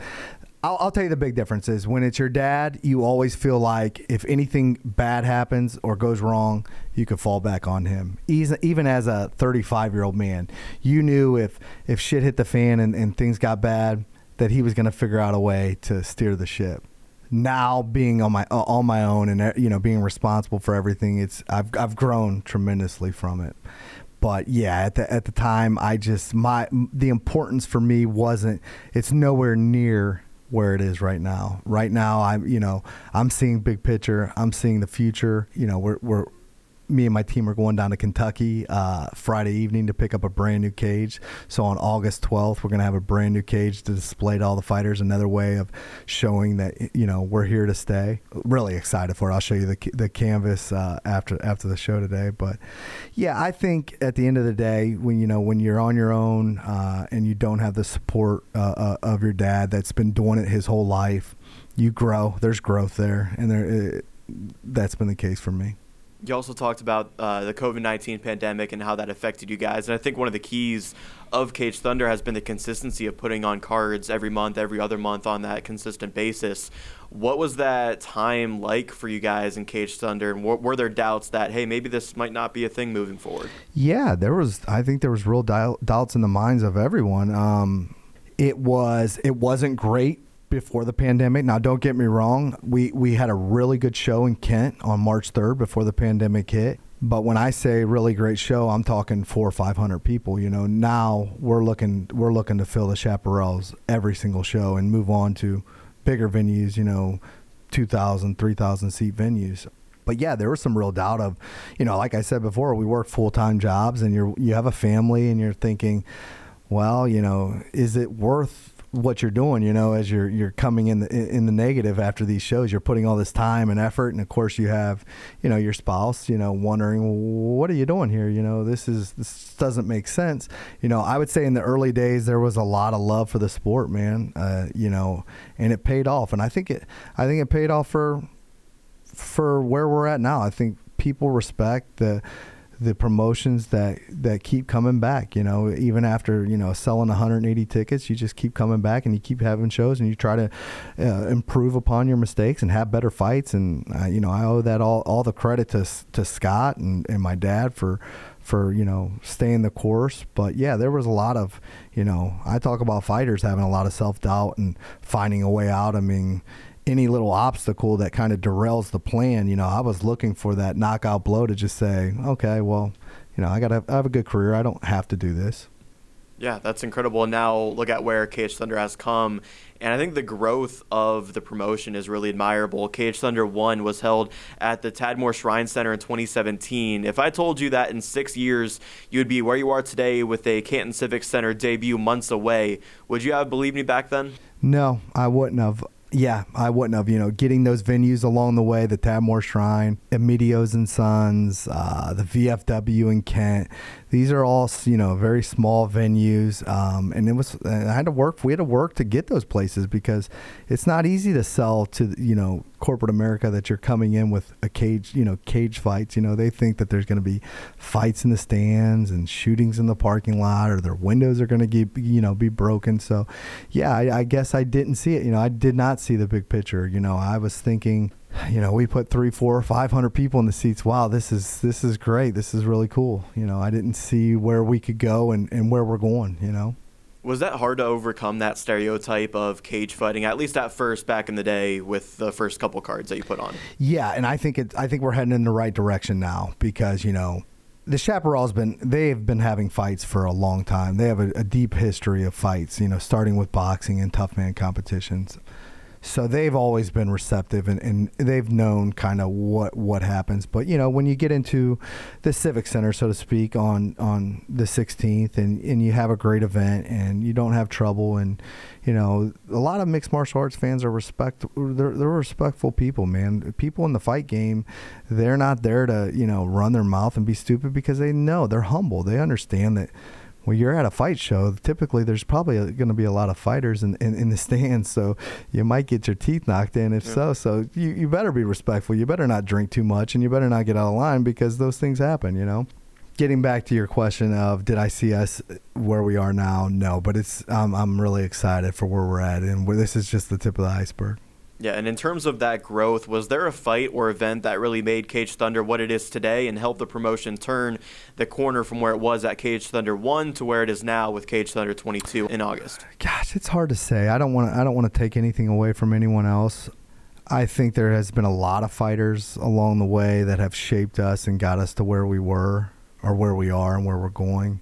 Speaker 3: I'll, I'll, tell you the big difference is when it's your dad, you always feel like if anything bad happens or goes wrong, you could fall back on him. Even as a 35 year old man, you knew if if shit hit the fan and, and things got bad, that he was going to figure out a way to steer the ship. Now being on my on my own and uh, you know being responsible for everything, it's I've I've grown tremendously from it but yeah, at the at the time, I just my the importance for me wasn't. It's nowhere near where it is right now. Right now, I'm you know I'm seeing big picture. I'm seeing the future. You know, we're we're me and my team are going down to Kentucky uh, Friday evening to pick up a brand new cage. So on August 12th, we're going to have a brand new cage to display to all the fighters. Another way of showing that you know we're here to stay. Really excited for it. I'll show you the the canvas uh, after after the show today. But yeah, I think at the end of the day, when you know when you're on your own uh, and you don't have the support uh, uh, of your dad that's been doing it his whole life, you grow. There's growth there, and there. It, that's been the case for me
Speaker 2: you also talked about uh, the COVID 19 pandemic and how that affected you guys. And I think one of the keys of Caged Thunder has been the consistency of putting on cards every month, every other month on that consistent basis. What was that time like for you guys in Caged Thunder? And were there doubts that, hey, maybe this might not be a thing moving forward?
Speaker 3: Yeah, there was, I think there was real doubts in the minds of everyone. Um, it was, it wasn't great before the pandemic. Now, don't get me wrong. We we had a really good show in Kent on March 3rd before the pandemic hit. But when I say really great show, I'm talking four or five hundred people. You know, now we're looking we're looking to fill the Chaparrals every single show and move on to bigger venues. You know, 2,000, 3,000 seat venues. But yeah, there was some real doubt of, you know, like I said before, we work full time jobs and you're you have a family and you're thinking, well, you know, is it worth what you're doing, you know, as you're you're coming in the in the negative after these shows, you're putting all this time and effort, and of course you have, you know, your spouse, you know, wondering what are you doing here, you know, this is this doesn't make sense, you know. I would say in the early days there was a lot of love for the sport, man, uh, you know, and it paid off, and I think it I think it paid off for for where we're at now. I think people respect the the promotions that that keep coming back. You know, even after you know selling 180 tickets, you just keep coming back and you keep having shows and you try to uh, improve upon your mistakes and have better fights. And uh, you know, I owe that all all the credit to to Scott and, and my dad for for you know staying the course. But yeah, there was a lot of you know I talk about fighters having a lot of self doubt and finding a way out. I mean any little obstacle that kind of derails the plan, you know, I was looking for that knockout blow to just say, okay, well, you know, I got to have a good career. I don't have to do this.
Speaker 2: Yeah, that's incredible. And now look at where Caged Thunder has come. And I think the growth of the promotion is really admirable. Caged Thunder 1 was held at the Tadmor Shrine Center in 2017. If I told you that in six years you would be where you are today with a Canton Civic Center debut months away, would you have believed me back then?
Speaker 3: No, I wouldn't have. Yeah, I wouldn't have. You know, getting those venues along the way, the Tadmor Shrine, Emilio's and Sons, uh, the VFW in Kent. These are all you know very small venues, um, and it was I had to work. We had to work to get those places because it's not easy to sell to you know corporate America that you're coming in with a cage, you know, cage fights. You know, they think that there's going to be fights in the stands and shootings in the parking lot, or their windows are going to get you know be broken. So, yeah, I, I guess I didn't see it. You know, I did not see the big picture. You know, I was thinking you know, we put three, four, five hundred people in the seats. Wow, this is this is great. This is really cool. You know, I didn't see where we could go and, and where we're going. You know,
Speaker 2: was that hard to overcome that stereotype of cage fighting? At least at first, back in the day, with the first couple cards that you put on.
Speaker 3: Yeah, and I think it. I think we're heading in the right direction now because you know the Chaparral's been they've been having fights for a long time. They have a, a, deep history of fights, you know, starting with boxing and tough man competitions so they've always been receptive and, and they've known kind of what what happens. But you know when you get into the civic center so to speak on on the 16th and and you have a great event and you don't have trouble and you know a lot of mixed martial arts fans are respect they're, they're respectful people man. People in the fight game they're not there to you know run their mouth and be stupid because they know they're humble. They understand that well, you're at a fight show. Typically, there's probably going to be a lot of fighters in, in, in, the stands, so you might get your teeth knocked in. If yeah. so, so you, you better be respectful. You better not drink too much, and you better not get out of line because those things happen. You know. Getting back to your question of did I see us where we are now? No, but it's um, I'm really excited for where we're at, and this is just the tip of the iceberg.
Speaker 2: Yeah, and in terms of that growth, was there a fight or event that really made Caged Thunder what it is today and helped the promotion turn the corner from where it was at Caged Thunder 1 to where it is now with Caged Thunder 22 in August?
Speaker 3: Gosh, it's hard to say. I don't want to I don't want to take anything away from anyone else. I think there has been a lot of fighters along the way that have shaped us and got us to where we were or where we are and where we're going.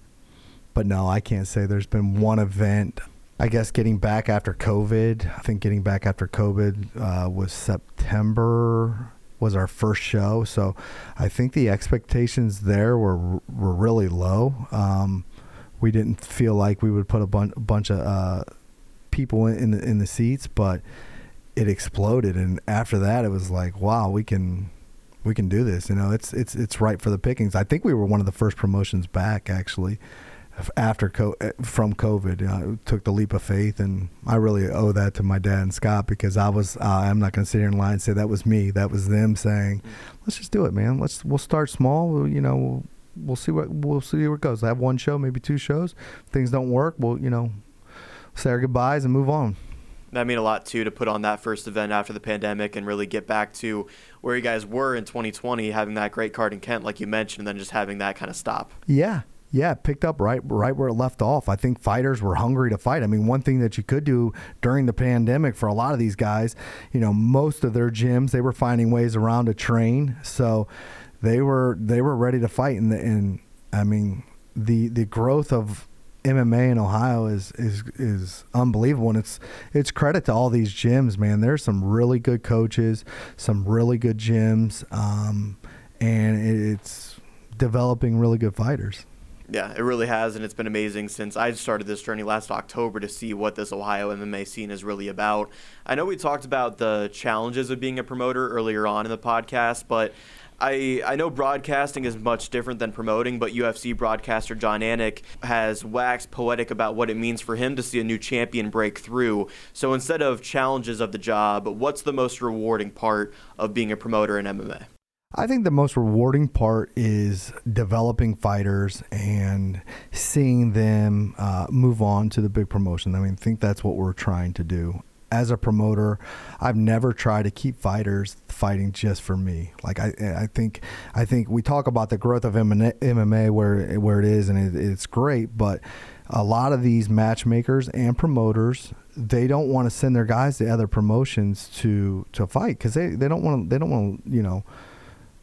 Speaker 3: But no, I can't say there's been one event I guess getting back after COVID, I think getting back after COVID uh, was September was our first show, so I think the expectations there were were really low. Um, we didn't feel like we would put a, bun- a bunch of uh, people in, in the, in the seats, but it exploded, and after that, it was like, wow, we can we can do this. You know, it's it's it's right for the pickings. I think we were one of the first promotions back actually after co- eh, from COVID. Know, took the leap of faith, and I really owe that to my dad and Scott because I was. Uh, I'm not going to sit here and lie and say that was me. That was them saying, "Let's just do it, man. Let's we'll start small. We'll, you know, we'll, we'll see what we'll see where it goes. I have one show, maybe two shows. If things don't work, we'll you know, say our goodbyes and move on."
Speaker 2: that mean a lot too to put on that first event after the pandemic and really get back to where you guys were in 2020 having that great card in kent like you mentioned and then just having that kind of stop
Speaker 3: yeah yeah, picked up right right where it left off. I think fighters were hungry to fight. I mean, one thing that you could do during the pandemic for a lot of these guys, you know, most of their gyms they were finding ways around to train. So they were they were ready to fight, and, and I mean the the growth of MMA in Ohio is is is unbelievable, and it's it's credit to all these gyms, man. There's some really good coaches, some really good gyms, um, and it's developing really good fighters.
Speaker 2: Yeah, it really has, and it's been amazing since I started this journey last October to see what this Ohio MMA scene is really about. I know we talked about the challenges of being a promoter earlier on in the podcast, but I, I know broadcasting is much different than promoting, but UFC broadcaster Jon Anik has waxed poetic about what it means for him to see a new champion break through. So instead of challenges of the job, what's the most rewarding part of being a promoter in MMA?
Speaker 3: I think the most rewarding part is developing fighters and seeing them uh, move on to the big promotion. I mean, I think that's what we're trying to do. As a promoter, I've never tried to keep fighters fighting just for me. Like I, I think, I think we talk about the growth of MMA where where it is, and it, it's great. But a lot of these matchmakers and promoters, they don't want to send their guys to other promotions to to fight because they, they don't want they don't want you know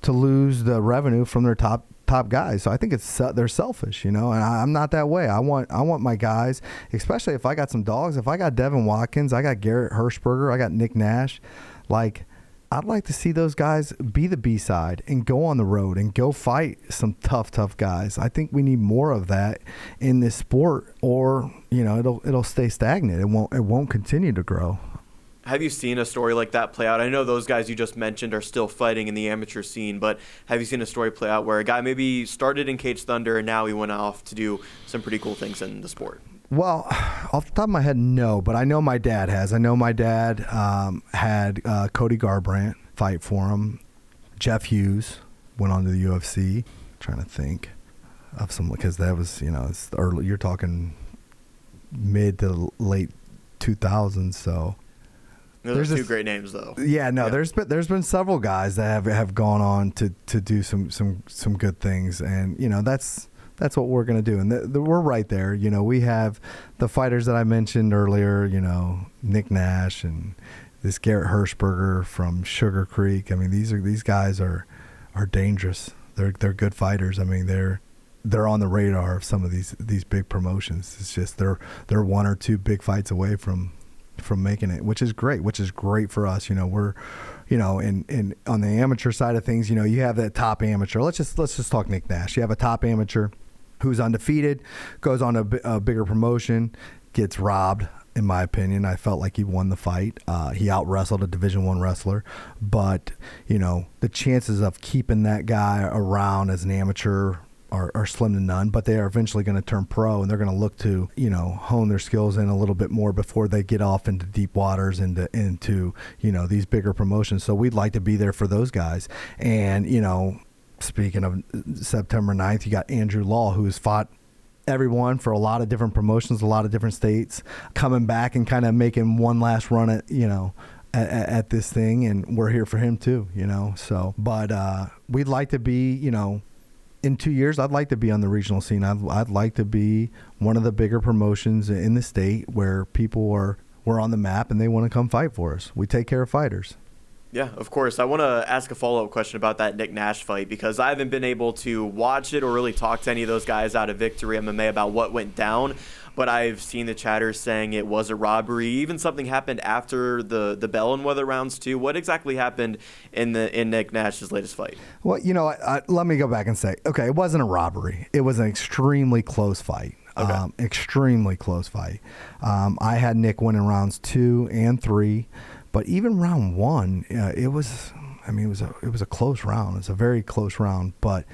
Speaker 3: to lose the revenue from their top top guys. So I think it's uh, they're selfish, you know. And I, am not that way. I want I want my guys, especially if I got some dogs. If I got Devin Watkins, I got Garrett Hirschberger, I got Nick Nash. Like I'd like to see those guys be the B side and go on the road and go fight some tough, tough guys. I think we need more of that in this sport, or you know, it'll it'll stay stagnant. It won't it won't continue to grow
Speaker 2: have you seen a story like that play out? I know those guys you just mentioned are still fighting in the amateur scene, but have you seen a story play out where a guy maybe started in Caged Thunder and now he went off to do some pretty cool things in the sport?
Speaker 3: Well, off the top of my head, no, but I know my dad has. I know my dad um, had uh, Cody Garbrandt fight for him. Jeff Hughes went on to the UFC. I'm trying to think of some because that was you know it's early. You're talking mid to late 2000s, so
Speaker 2: there's two great names though.
Speaker 3: Yeah, no, yeah. there's been there's been several guys that have, have gone on to, to do some, some some good things, and you know that's that's what we're gonna do, and we're right there. You know, we have the fighters that I mentioned earlier. You know, Nick Nash and this Garrett Hirschberger from Sugar Creek. I mean, these are these guys are are dangerous. They're they're good fighters. I mean, they're they're on the radar of some of these these big promotions. It's just they're they're one or two big fights away from from making it, which is great, which is great for us. You know, we're, you know, in, in on the amateur side of things, you know, you have that top amateur. Let's just let's just talk Nick Nash. You have a top amateur who's undefeated, goes on a, a bigger promotion, gets robbed. In my opinion, I felt like he won the fight. Uh, he out wrestled a Division One wrestler, but you know the chances of keeping that guy around as an amateur are, are slim to none, but they are eventually going to turn pro and they're going to look to, you know, hone their skills in a little bit more before they get off into deep waters into into, you know, these bigger promotions. So we'd like to be there for those guys. And, you know, speaking of September 9th, you got Andrew Law who has fought everyone for a lot of different promotions, a lot of different states, coming back and kind of making one last run at, you know, at, at, this thing, and we're here for him too, you know. So, but uh, we'd like to be, you know, in two years, I'd like to be on the regional scene. I'd, I'd like to be one of the bigger promotions in the state where people are we're on the map and they want to come fight for us. We take care of fighters.
Speaker 2: Yeah, of course. I want to ask a follow up question about that Nick Nash fight because I haven't been able to watch it or really talk to any of those guys out of Victory MMA about what went down but I've seen the chatter saying it was a robbery. Even something happened after the the bell and weather rounds too. What exactly happened in the in Nick Nash's latest fight?
Speaker 3: Well, you know, I, I, let me go back and say, okay, it wasn't a robbery. It was an extremely close fight. Okay. Um, extremely close fight. Um, I had Nick winning rounds two and three, but even round one, uh, it was. I mean, it was a it was a close round. It's a very close round, but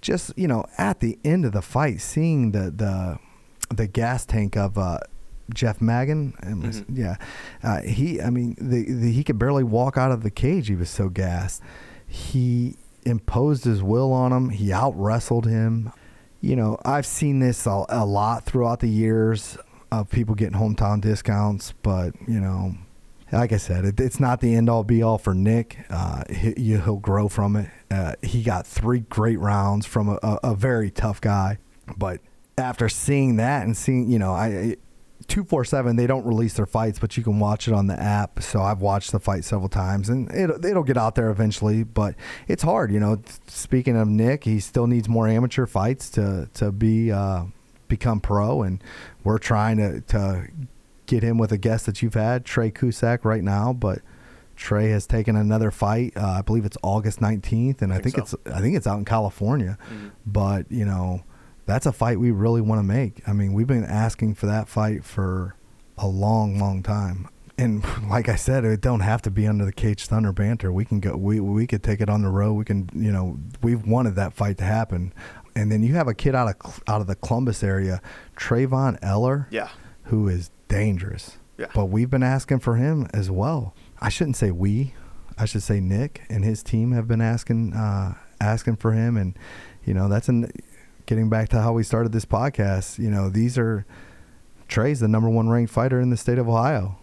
Speaker 3: just you know, at the end of the fight, seeing the the the gas tank of uh, Jeff Magan. Mm-hmm. Yeah, uh, he. I mean, the, the, he could barely walk out of the cage. He was so gassed. He imposed his will on him. He out wrestled him. You know, I've seen this a, a lot throughout the years of people getting hometown discounts, but you know, like I said, it, it's not the end all be all for Nick. Uh, he, will grow from it. Uh, he got three great rounds from a, a, a very tough guy, but after seeing that and seeing, you know, I 247 they don't release their fights but you can watch it on the app so i've watched the fight several times and it, it'll get out there eventually but it's hard you know speaking of nick he still needs more amateur fights to to be uh, become pro and we're trying to to get him with a guest that you've had trey cusack right now but trey has taken another fight uh, i believe it's august 19th and i think,
Speaker 2: think so.
Speaker 3: it's i think it's out in california
Speaker 2: Mhm.
Speaker 3: but you know that's a fight we really want to make. I mean, we've been asking for that fight for a long, long time. And like I said, it don't have to be under the Caged Thunder banter. We can go. We we could take it on the road. We can. You know, we've wanted that fight to happen. And then you have a kid out of out of the Columbus area, Trayvon Eller,
Speaker 2: Yeah.
Speaker 3: who is dangerous.
Speaker 2: Yeah.
Speaker 3: But we've been asking for him as well. I shouldn't say we. I should say Nick and his team have been asking uh, asking for him, and you know that's an getting back to how we started this podcast. You know these are Trey's the number one ranked fighter in the state of Ohio.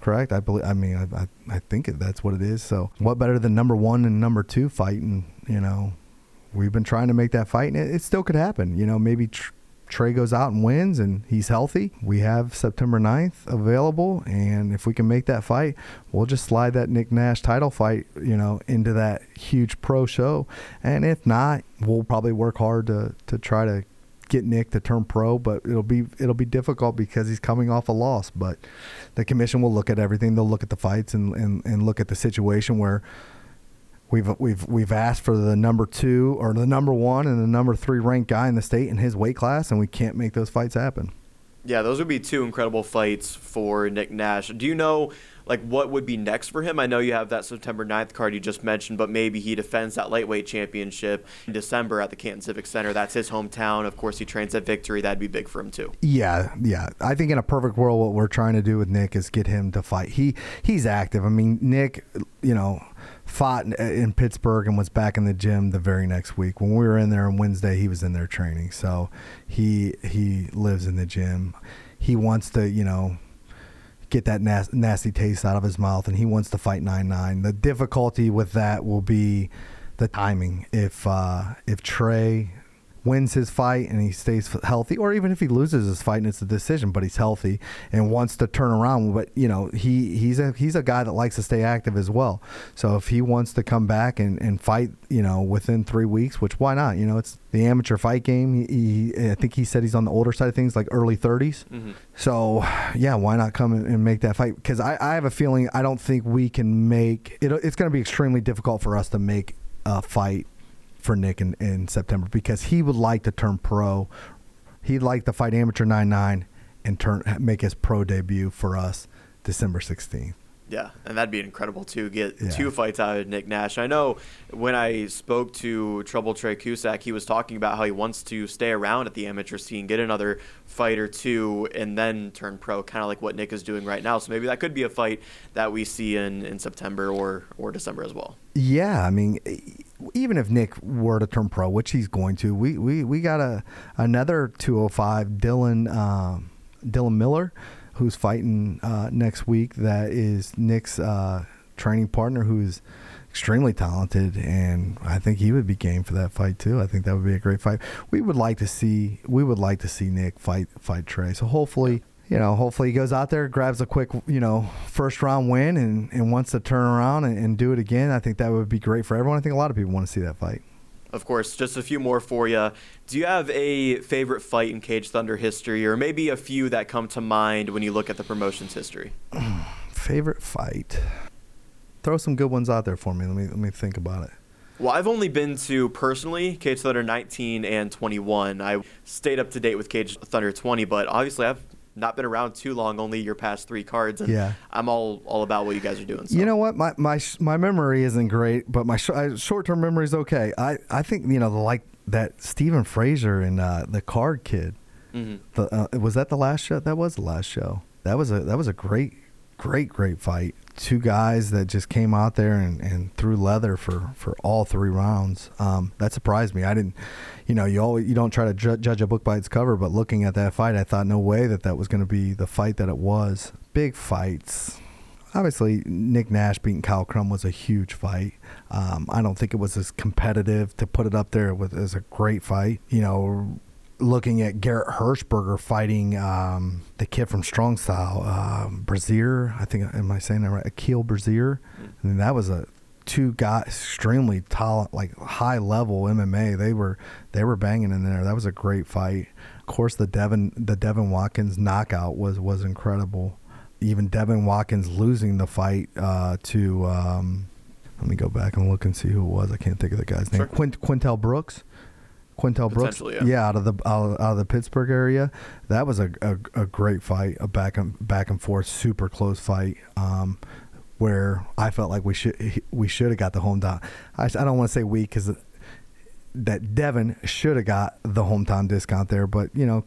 Speaker 3: Correct. I believe. I mean, I I, I think that's what it is. So what better than number one and number two fighting? You know, we've been trying to make that fight, and it, it still could happen. You know, maybe tr- Trey goes out and wins, and he's healthy. We have September 9th available, and if we can make that fight, we'll just slide that Nick Nash title fight, you know, into that huge pro show. And if not, we'll probably work hard to to try to get Nick to turn pro, but it'll be it'll be difficult because he's coming off a loss. But the commission will look at everything. They'll look at the fights and, and, and look at the situation where we've we've we've asked for the number two or the number one and the number three ranked guy in the state in his weight class, and we can't make those fights happen.
Speaker 2: Yeah, those would be two incredible fights for Nick Nash. Do you know like what would be next for him? I know you have that September 9th card you just mentioned, but maybe he defends that lightweight championship in December at the Canton Civic Center. That's his hometown. Of course, he trains at Victory. That'd be big for him too.
Speaker 3: Yeah, yeah. I think in a perfect world, what we're trying to do with Nick is get him to fight. He he's active. I mean, Nick, you know, fought in, Pittsburgh and was back in the gym the very next week. When we were in there on Wednesday, he was in there training. So he he lives in the gym. He wants to, you know, get that nas- nasty taste out of his mouth, and he wants to fight nine nine. The difficulty with that will be the timing. If uh, if Trey wins his fight and he stays healthy, or even if he loses his fight and it's a decision, but he's healthy and wants to turn around. But you know, he he's a he's a guy that likes to stay active as well. So if he wants to come back and, and fight, you know, within three weeks, which why not? You know, it's the amateur fight game. He, he I think he said he's on the older side of things, like early 30s. Mm-hmm. So yeah, why not come and and make that fight? Because I, I have a feeling I don't think we can make it. It's going to be extremely difficult for us to make a fight for Nick in, in September because he would like to turn pro. He'd like to fight amateur nine nine and turn make his pro debut for us December sixteenth.
Speaker 2: Yeah, and that'd be incredible too. Get
Speaker 3: Yeah.
Speaker 2: two fights out of Nick Nash. I know when I spoke to Trouble Trey Cusack, he was talking about how he wants to stay around at the amateur scene, get another fight or two, and then turn pro, kind of like what Nick is doing right now. So maybe that could be a fight that we see in, in September or or December as well.
Speaker 3: Yeah, I mean, even if Nick were to turn pro, which he's going to, we we, we got a another 205 Dylan um, Dylan Miller, who's fighting uh, next week. That is Nick's uh, training partner, who's extremely talented, and I think he would be game for that fight too. I think that would be a great fight. We would like to see we would like to see Nick fight fight Trey. So hopefully. You know, hopefully he goes out there, grabs a quick, you know, first round win, and, and wants to turn around and, and do it again. I think that would be great for everyone. I think a lot of people want to see that fight.
Speaker 2: Of course, just a few more for you. Do you have a favorite fight in Caged Thunder history, or maybe a few that come to mind when you look at the promotion's history?
Speaker 3: Favorite fight? Throw some good ones out there for me. Let me let me think about it.
Speaker 2: Well, I've only been to personally Caged Thunder 19 and 21. I stayed up to date with Caged Thunder 20, but obviously I've not been around too long, only your past three cards, and
Speaker 3: Yeah.
Speaker 2: I'm all all about what you guys are doing. So.
Speaker 3: You know what? My my my memory isn't great, but my sh- short term memory is okay. I, I think you know the like that Stephen Fraser and uh, the Card Kid.
Speaker 2: Mhm.
Speaker 3: The, uh, was that the last show? That was the last show. That was a that was a great great great fight. Two guys that just came out there and, and threw leather for, for all three rounds. Um, that surprised me. I didn't, you know, you always you don't try to ju- judge a book by its cover, but looking at that fight, I thought no way that that was going to be the fight that it was. Big fights. Obviously, Nick Nash beating Kyle Crum was a huge fight. Um, I don't think it was as competitive to put it up there with as a great fight. You know, looking at Garrett Hirschberger fighting um, the kid from Strong Style, um, Brazier. I think am I saying that right? Akil Brazier. I mean, that was a two guys extremely tall, like high level MMA. They were they were banging in there. That was a great fight. Of course, the Devin the Devin Watkins knockout was was incredible. Even Devin Watkins losing the fight uh, to. Um, let me go back and look and see who it was. I can't think of the guy's name.
Speaker 2: Sure.
Speaker 3: Quint, Quintel Brooks. Quintel Brooks,
Speaker 2: Potentially, yeah.
Speaker 3: out of the out, out of the Pittsburgh area. That was a, a, a great fight, a back and back and forth, super close fight. Um, where I felt like we should we should have got the hometown. I, I don't want to say we because that Devin should have got the hometown discount there, but you know,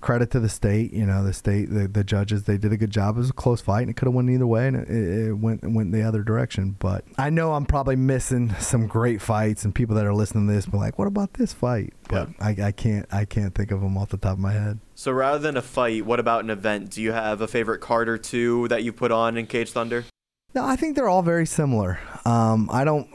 Speaker 3: credit to the state. You know, the state, the, the judges, they did a good job. It was a close fight, and it could have went either way, and it, it went it went the other direction. But I know I'm probably missing some great fights, and people that are listening to this be like, "What about this fight?" But I, I can't I can't think of them off the top of my head.
Speaker 2: So rather than a fight, what about an event? Do you have a favorite card or two that you put on in Caged Thunder?
Speaker 3: No, I think they're all very similar. Um, I don't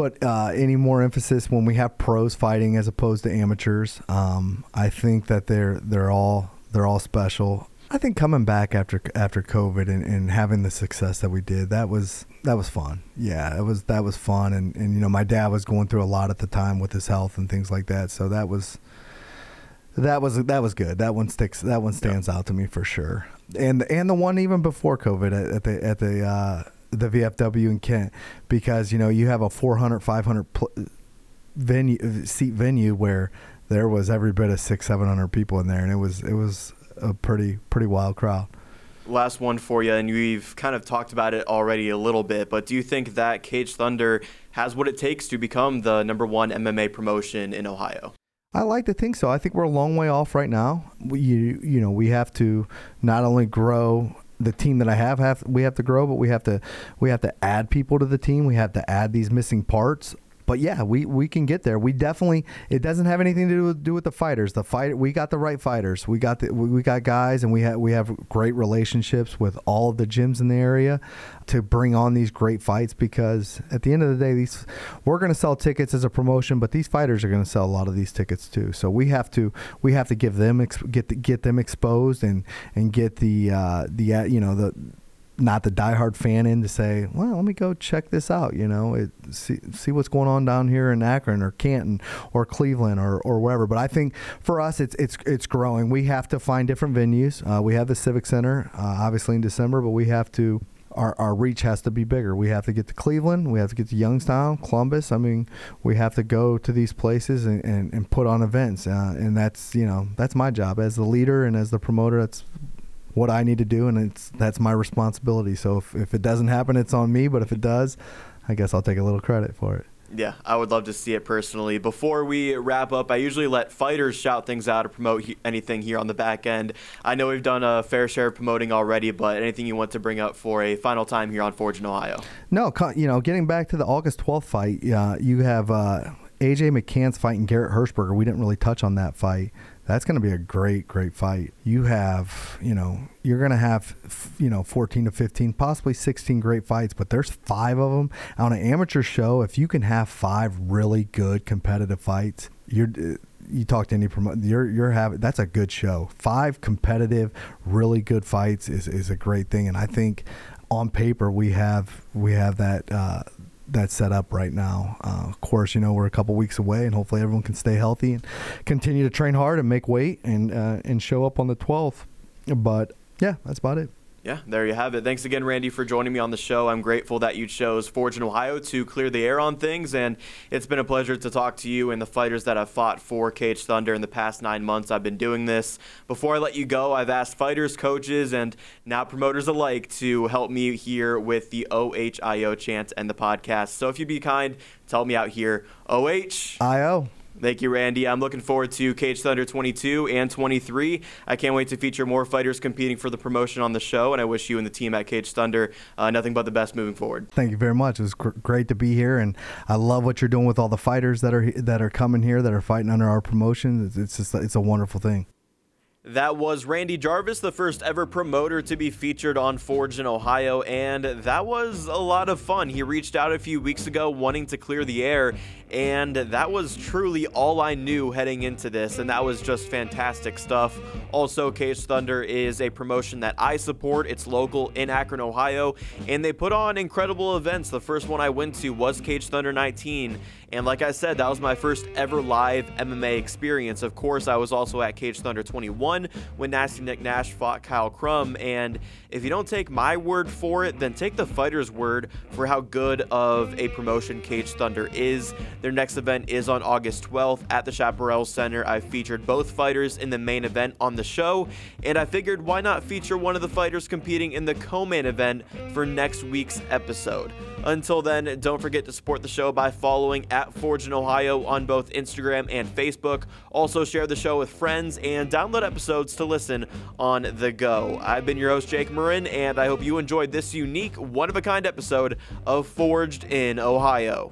Speaker 3: put uh, any more emphasis when we have pros fighting as opposed to amateurs. Um, I think that they're they're all they're all special. I think coming back after after COVID and, and having the success that we did, that was that was fun. Yeah, it was that was fun, and, and you know my dad was going through a lot at the time with his health and things like that, so that was that was that was good. That one sticks. That one stands out to me for sure. And and the one even before COVID at, at the at the uh, the VFW in Kent, because you know you have a 400 500 pl- venue seat venue where there was every bit of six seven hundred people in there, and it was it was a pretty pretty wild crowd.
Speaker 2: Last one for you, and we've kind of talked about it already a little bit, but do you think that Caged Thunder has what it takes to become the number one MMA promotion in Ohio?
Speaker 3: I like to think so. I think we're a long way off right now. We, you, you know, we have to not only grow the team that I have, have we have to grow, but we have to we have to add people to the team. We have to add these missing parts. But yeah, we, we can get there. We definitely. It doesn't have anything to do with, do with the fighters. The fight we got the right fighters. We got the we got guys, and we have we have great relationships with all of the gyms in the area to bring on these great fights. Because at the end of the day, these we're going to sell tickets as a promotion, but these fighters are going to sell a lot of these tickets too. So we have to we have to give them get the, get them exposed and and get the uh, the uh, you know the not the diehard fan in to say, well, let me go check this out. You know, it, see see what's going on down here in Akron or Canton or Cleveland or, or wherever. But I think for us, it's it's it's growing. We have to find different venues. Uh, we have the Civic Center, uh, obviously in December, but we have to. Our, our reach has to be bigger. We have to get to Cleveland. We have to get to Youngstown, Columbus. I mean, we have to go to these places and, and, and put on events. Uh, and that's, you know, that's my job as the leader and as the promoter. That's what I need to do, and it's that's my responsibility. So if, if it doesn't happen, it's on me. But if it does, I guess I'll take a little credit for it.
Speaker 2: Yeah, I would love to see it personally. Before we wrap up, I usually let fighters shout things out or promote he- anything here on the back end. I know we've done a fair share of promoting already, but anything you want to bring up for a final time here on Forged in Ohio?
Speaker 3: No, you know, getting back to the August 12th fight, uh, you have uh, AJ McCann's fighting Garrett Hirschberger. We didn't really touch on that fight that's going to be a great, great fight. You have, you know, you're going to have, you know, 14 to 15, possibly 16 great fights, but there's five of them on an amateur show. If you can have five really good competitive fights, you're. You talk to any promoter, you're you're having that's a good show. Five competitive, really good fights is, is a great thing, and I think on paper we have we have that uh, that's set up right now. Uh, of course, you know we're a couple weeks away, and hopefully everyone can stay healthy and continue to train hard and make weight and uh, and show up on the 12th. But yeah, that's about it.
Speaker 2: Yeah, there you have it. Thanks again, Randy, for joining me on the show. I'm grateful that you chose Forged in Ohio to clear the air on things, and it's been a pleasure to talk to you and the fighters that have fought for Caged Thunder in the past nine months I've been doing this. Before I let you go, I've asked fighters, coaches, and now promoters alike to help me here with the OHIO chant and the podcast. So if you'd be kind, tell me out here, OH. Thank you, Randy. I'm looking forward to Caged Thunder 22 and 23. I can't wait to feature more fighters competing for the promotion on the show, and I wish you and the team at Caged Thunder uh, nothing but the best moving forward.
Speaker 3: Thank you very much. It was gr- great to be here, and I love what you're doing with all the fighters that are that are coming here that are fighting under our promotion. It's, it's just it's a wonderful thing.
Speaker 2: That was Randy Jarvis, the first ever promoter to be featured on Forged in Ohio, and that was a lot of fun. He reached out a few weeks ago wanting to clear the air, and that was truly all I knew heading into this, and that was just fantastic stuff. Also, Caged Thunder is a promotion that I support. It's local in Akron, Ohio, and they put on incredible events. The first one I went to was Caged Thunder 19, and like I said, that was my first ever live MMA experience. Of course, I was also at Caged Thunder 21 when Nasty Nick Nash fought Kyle Crum. And if you don't take my word for it, then take the fighter's word for how good of a promotion Caged Thunder is. Their next event is on August 12th at the Chaparral Center. I featured both fighters in the main event on the show, and I figured why not feature one of the fighters competing in the co main event for next week's episode. Until then, don't forget to support the show by following at Forged in Ohio on both Instagram and Facebook. Also, share the show with friends and download episodes to listen on the go. I've been your host, Jake Murren, and I hope you enjoyed this unique, one of a kind episode of Forged in Ohio.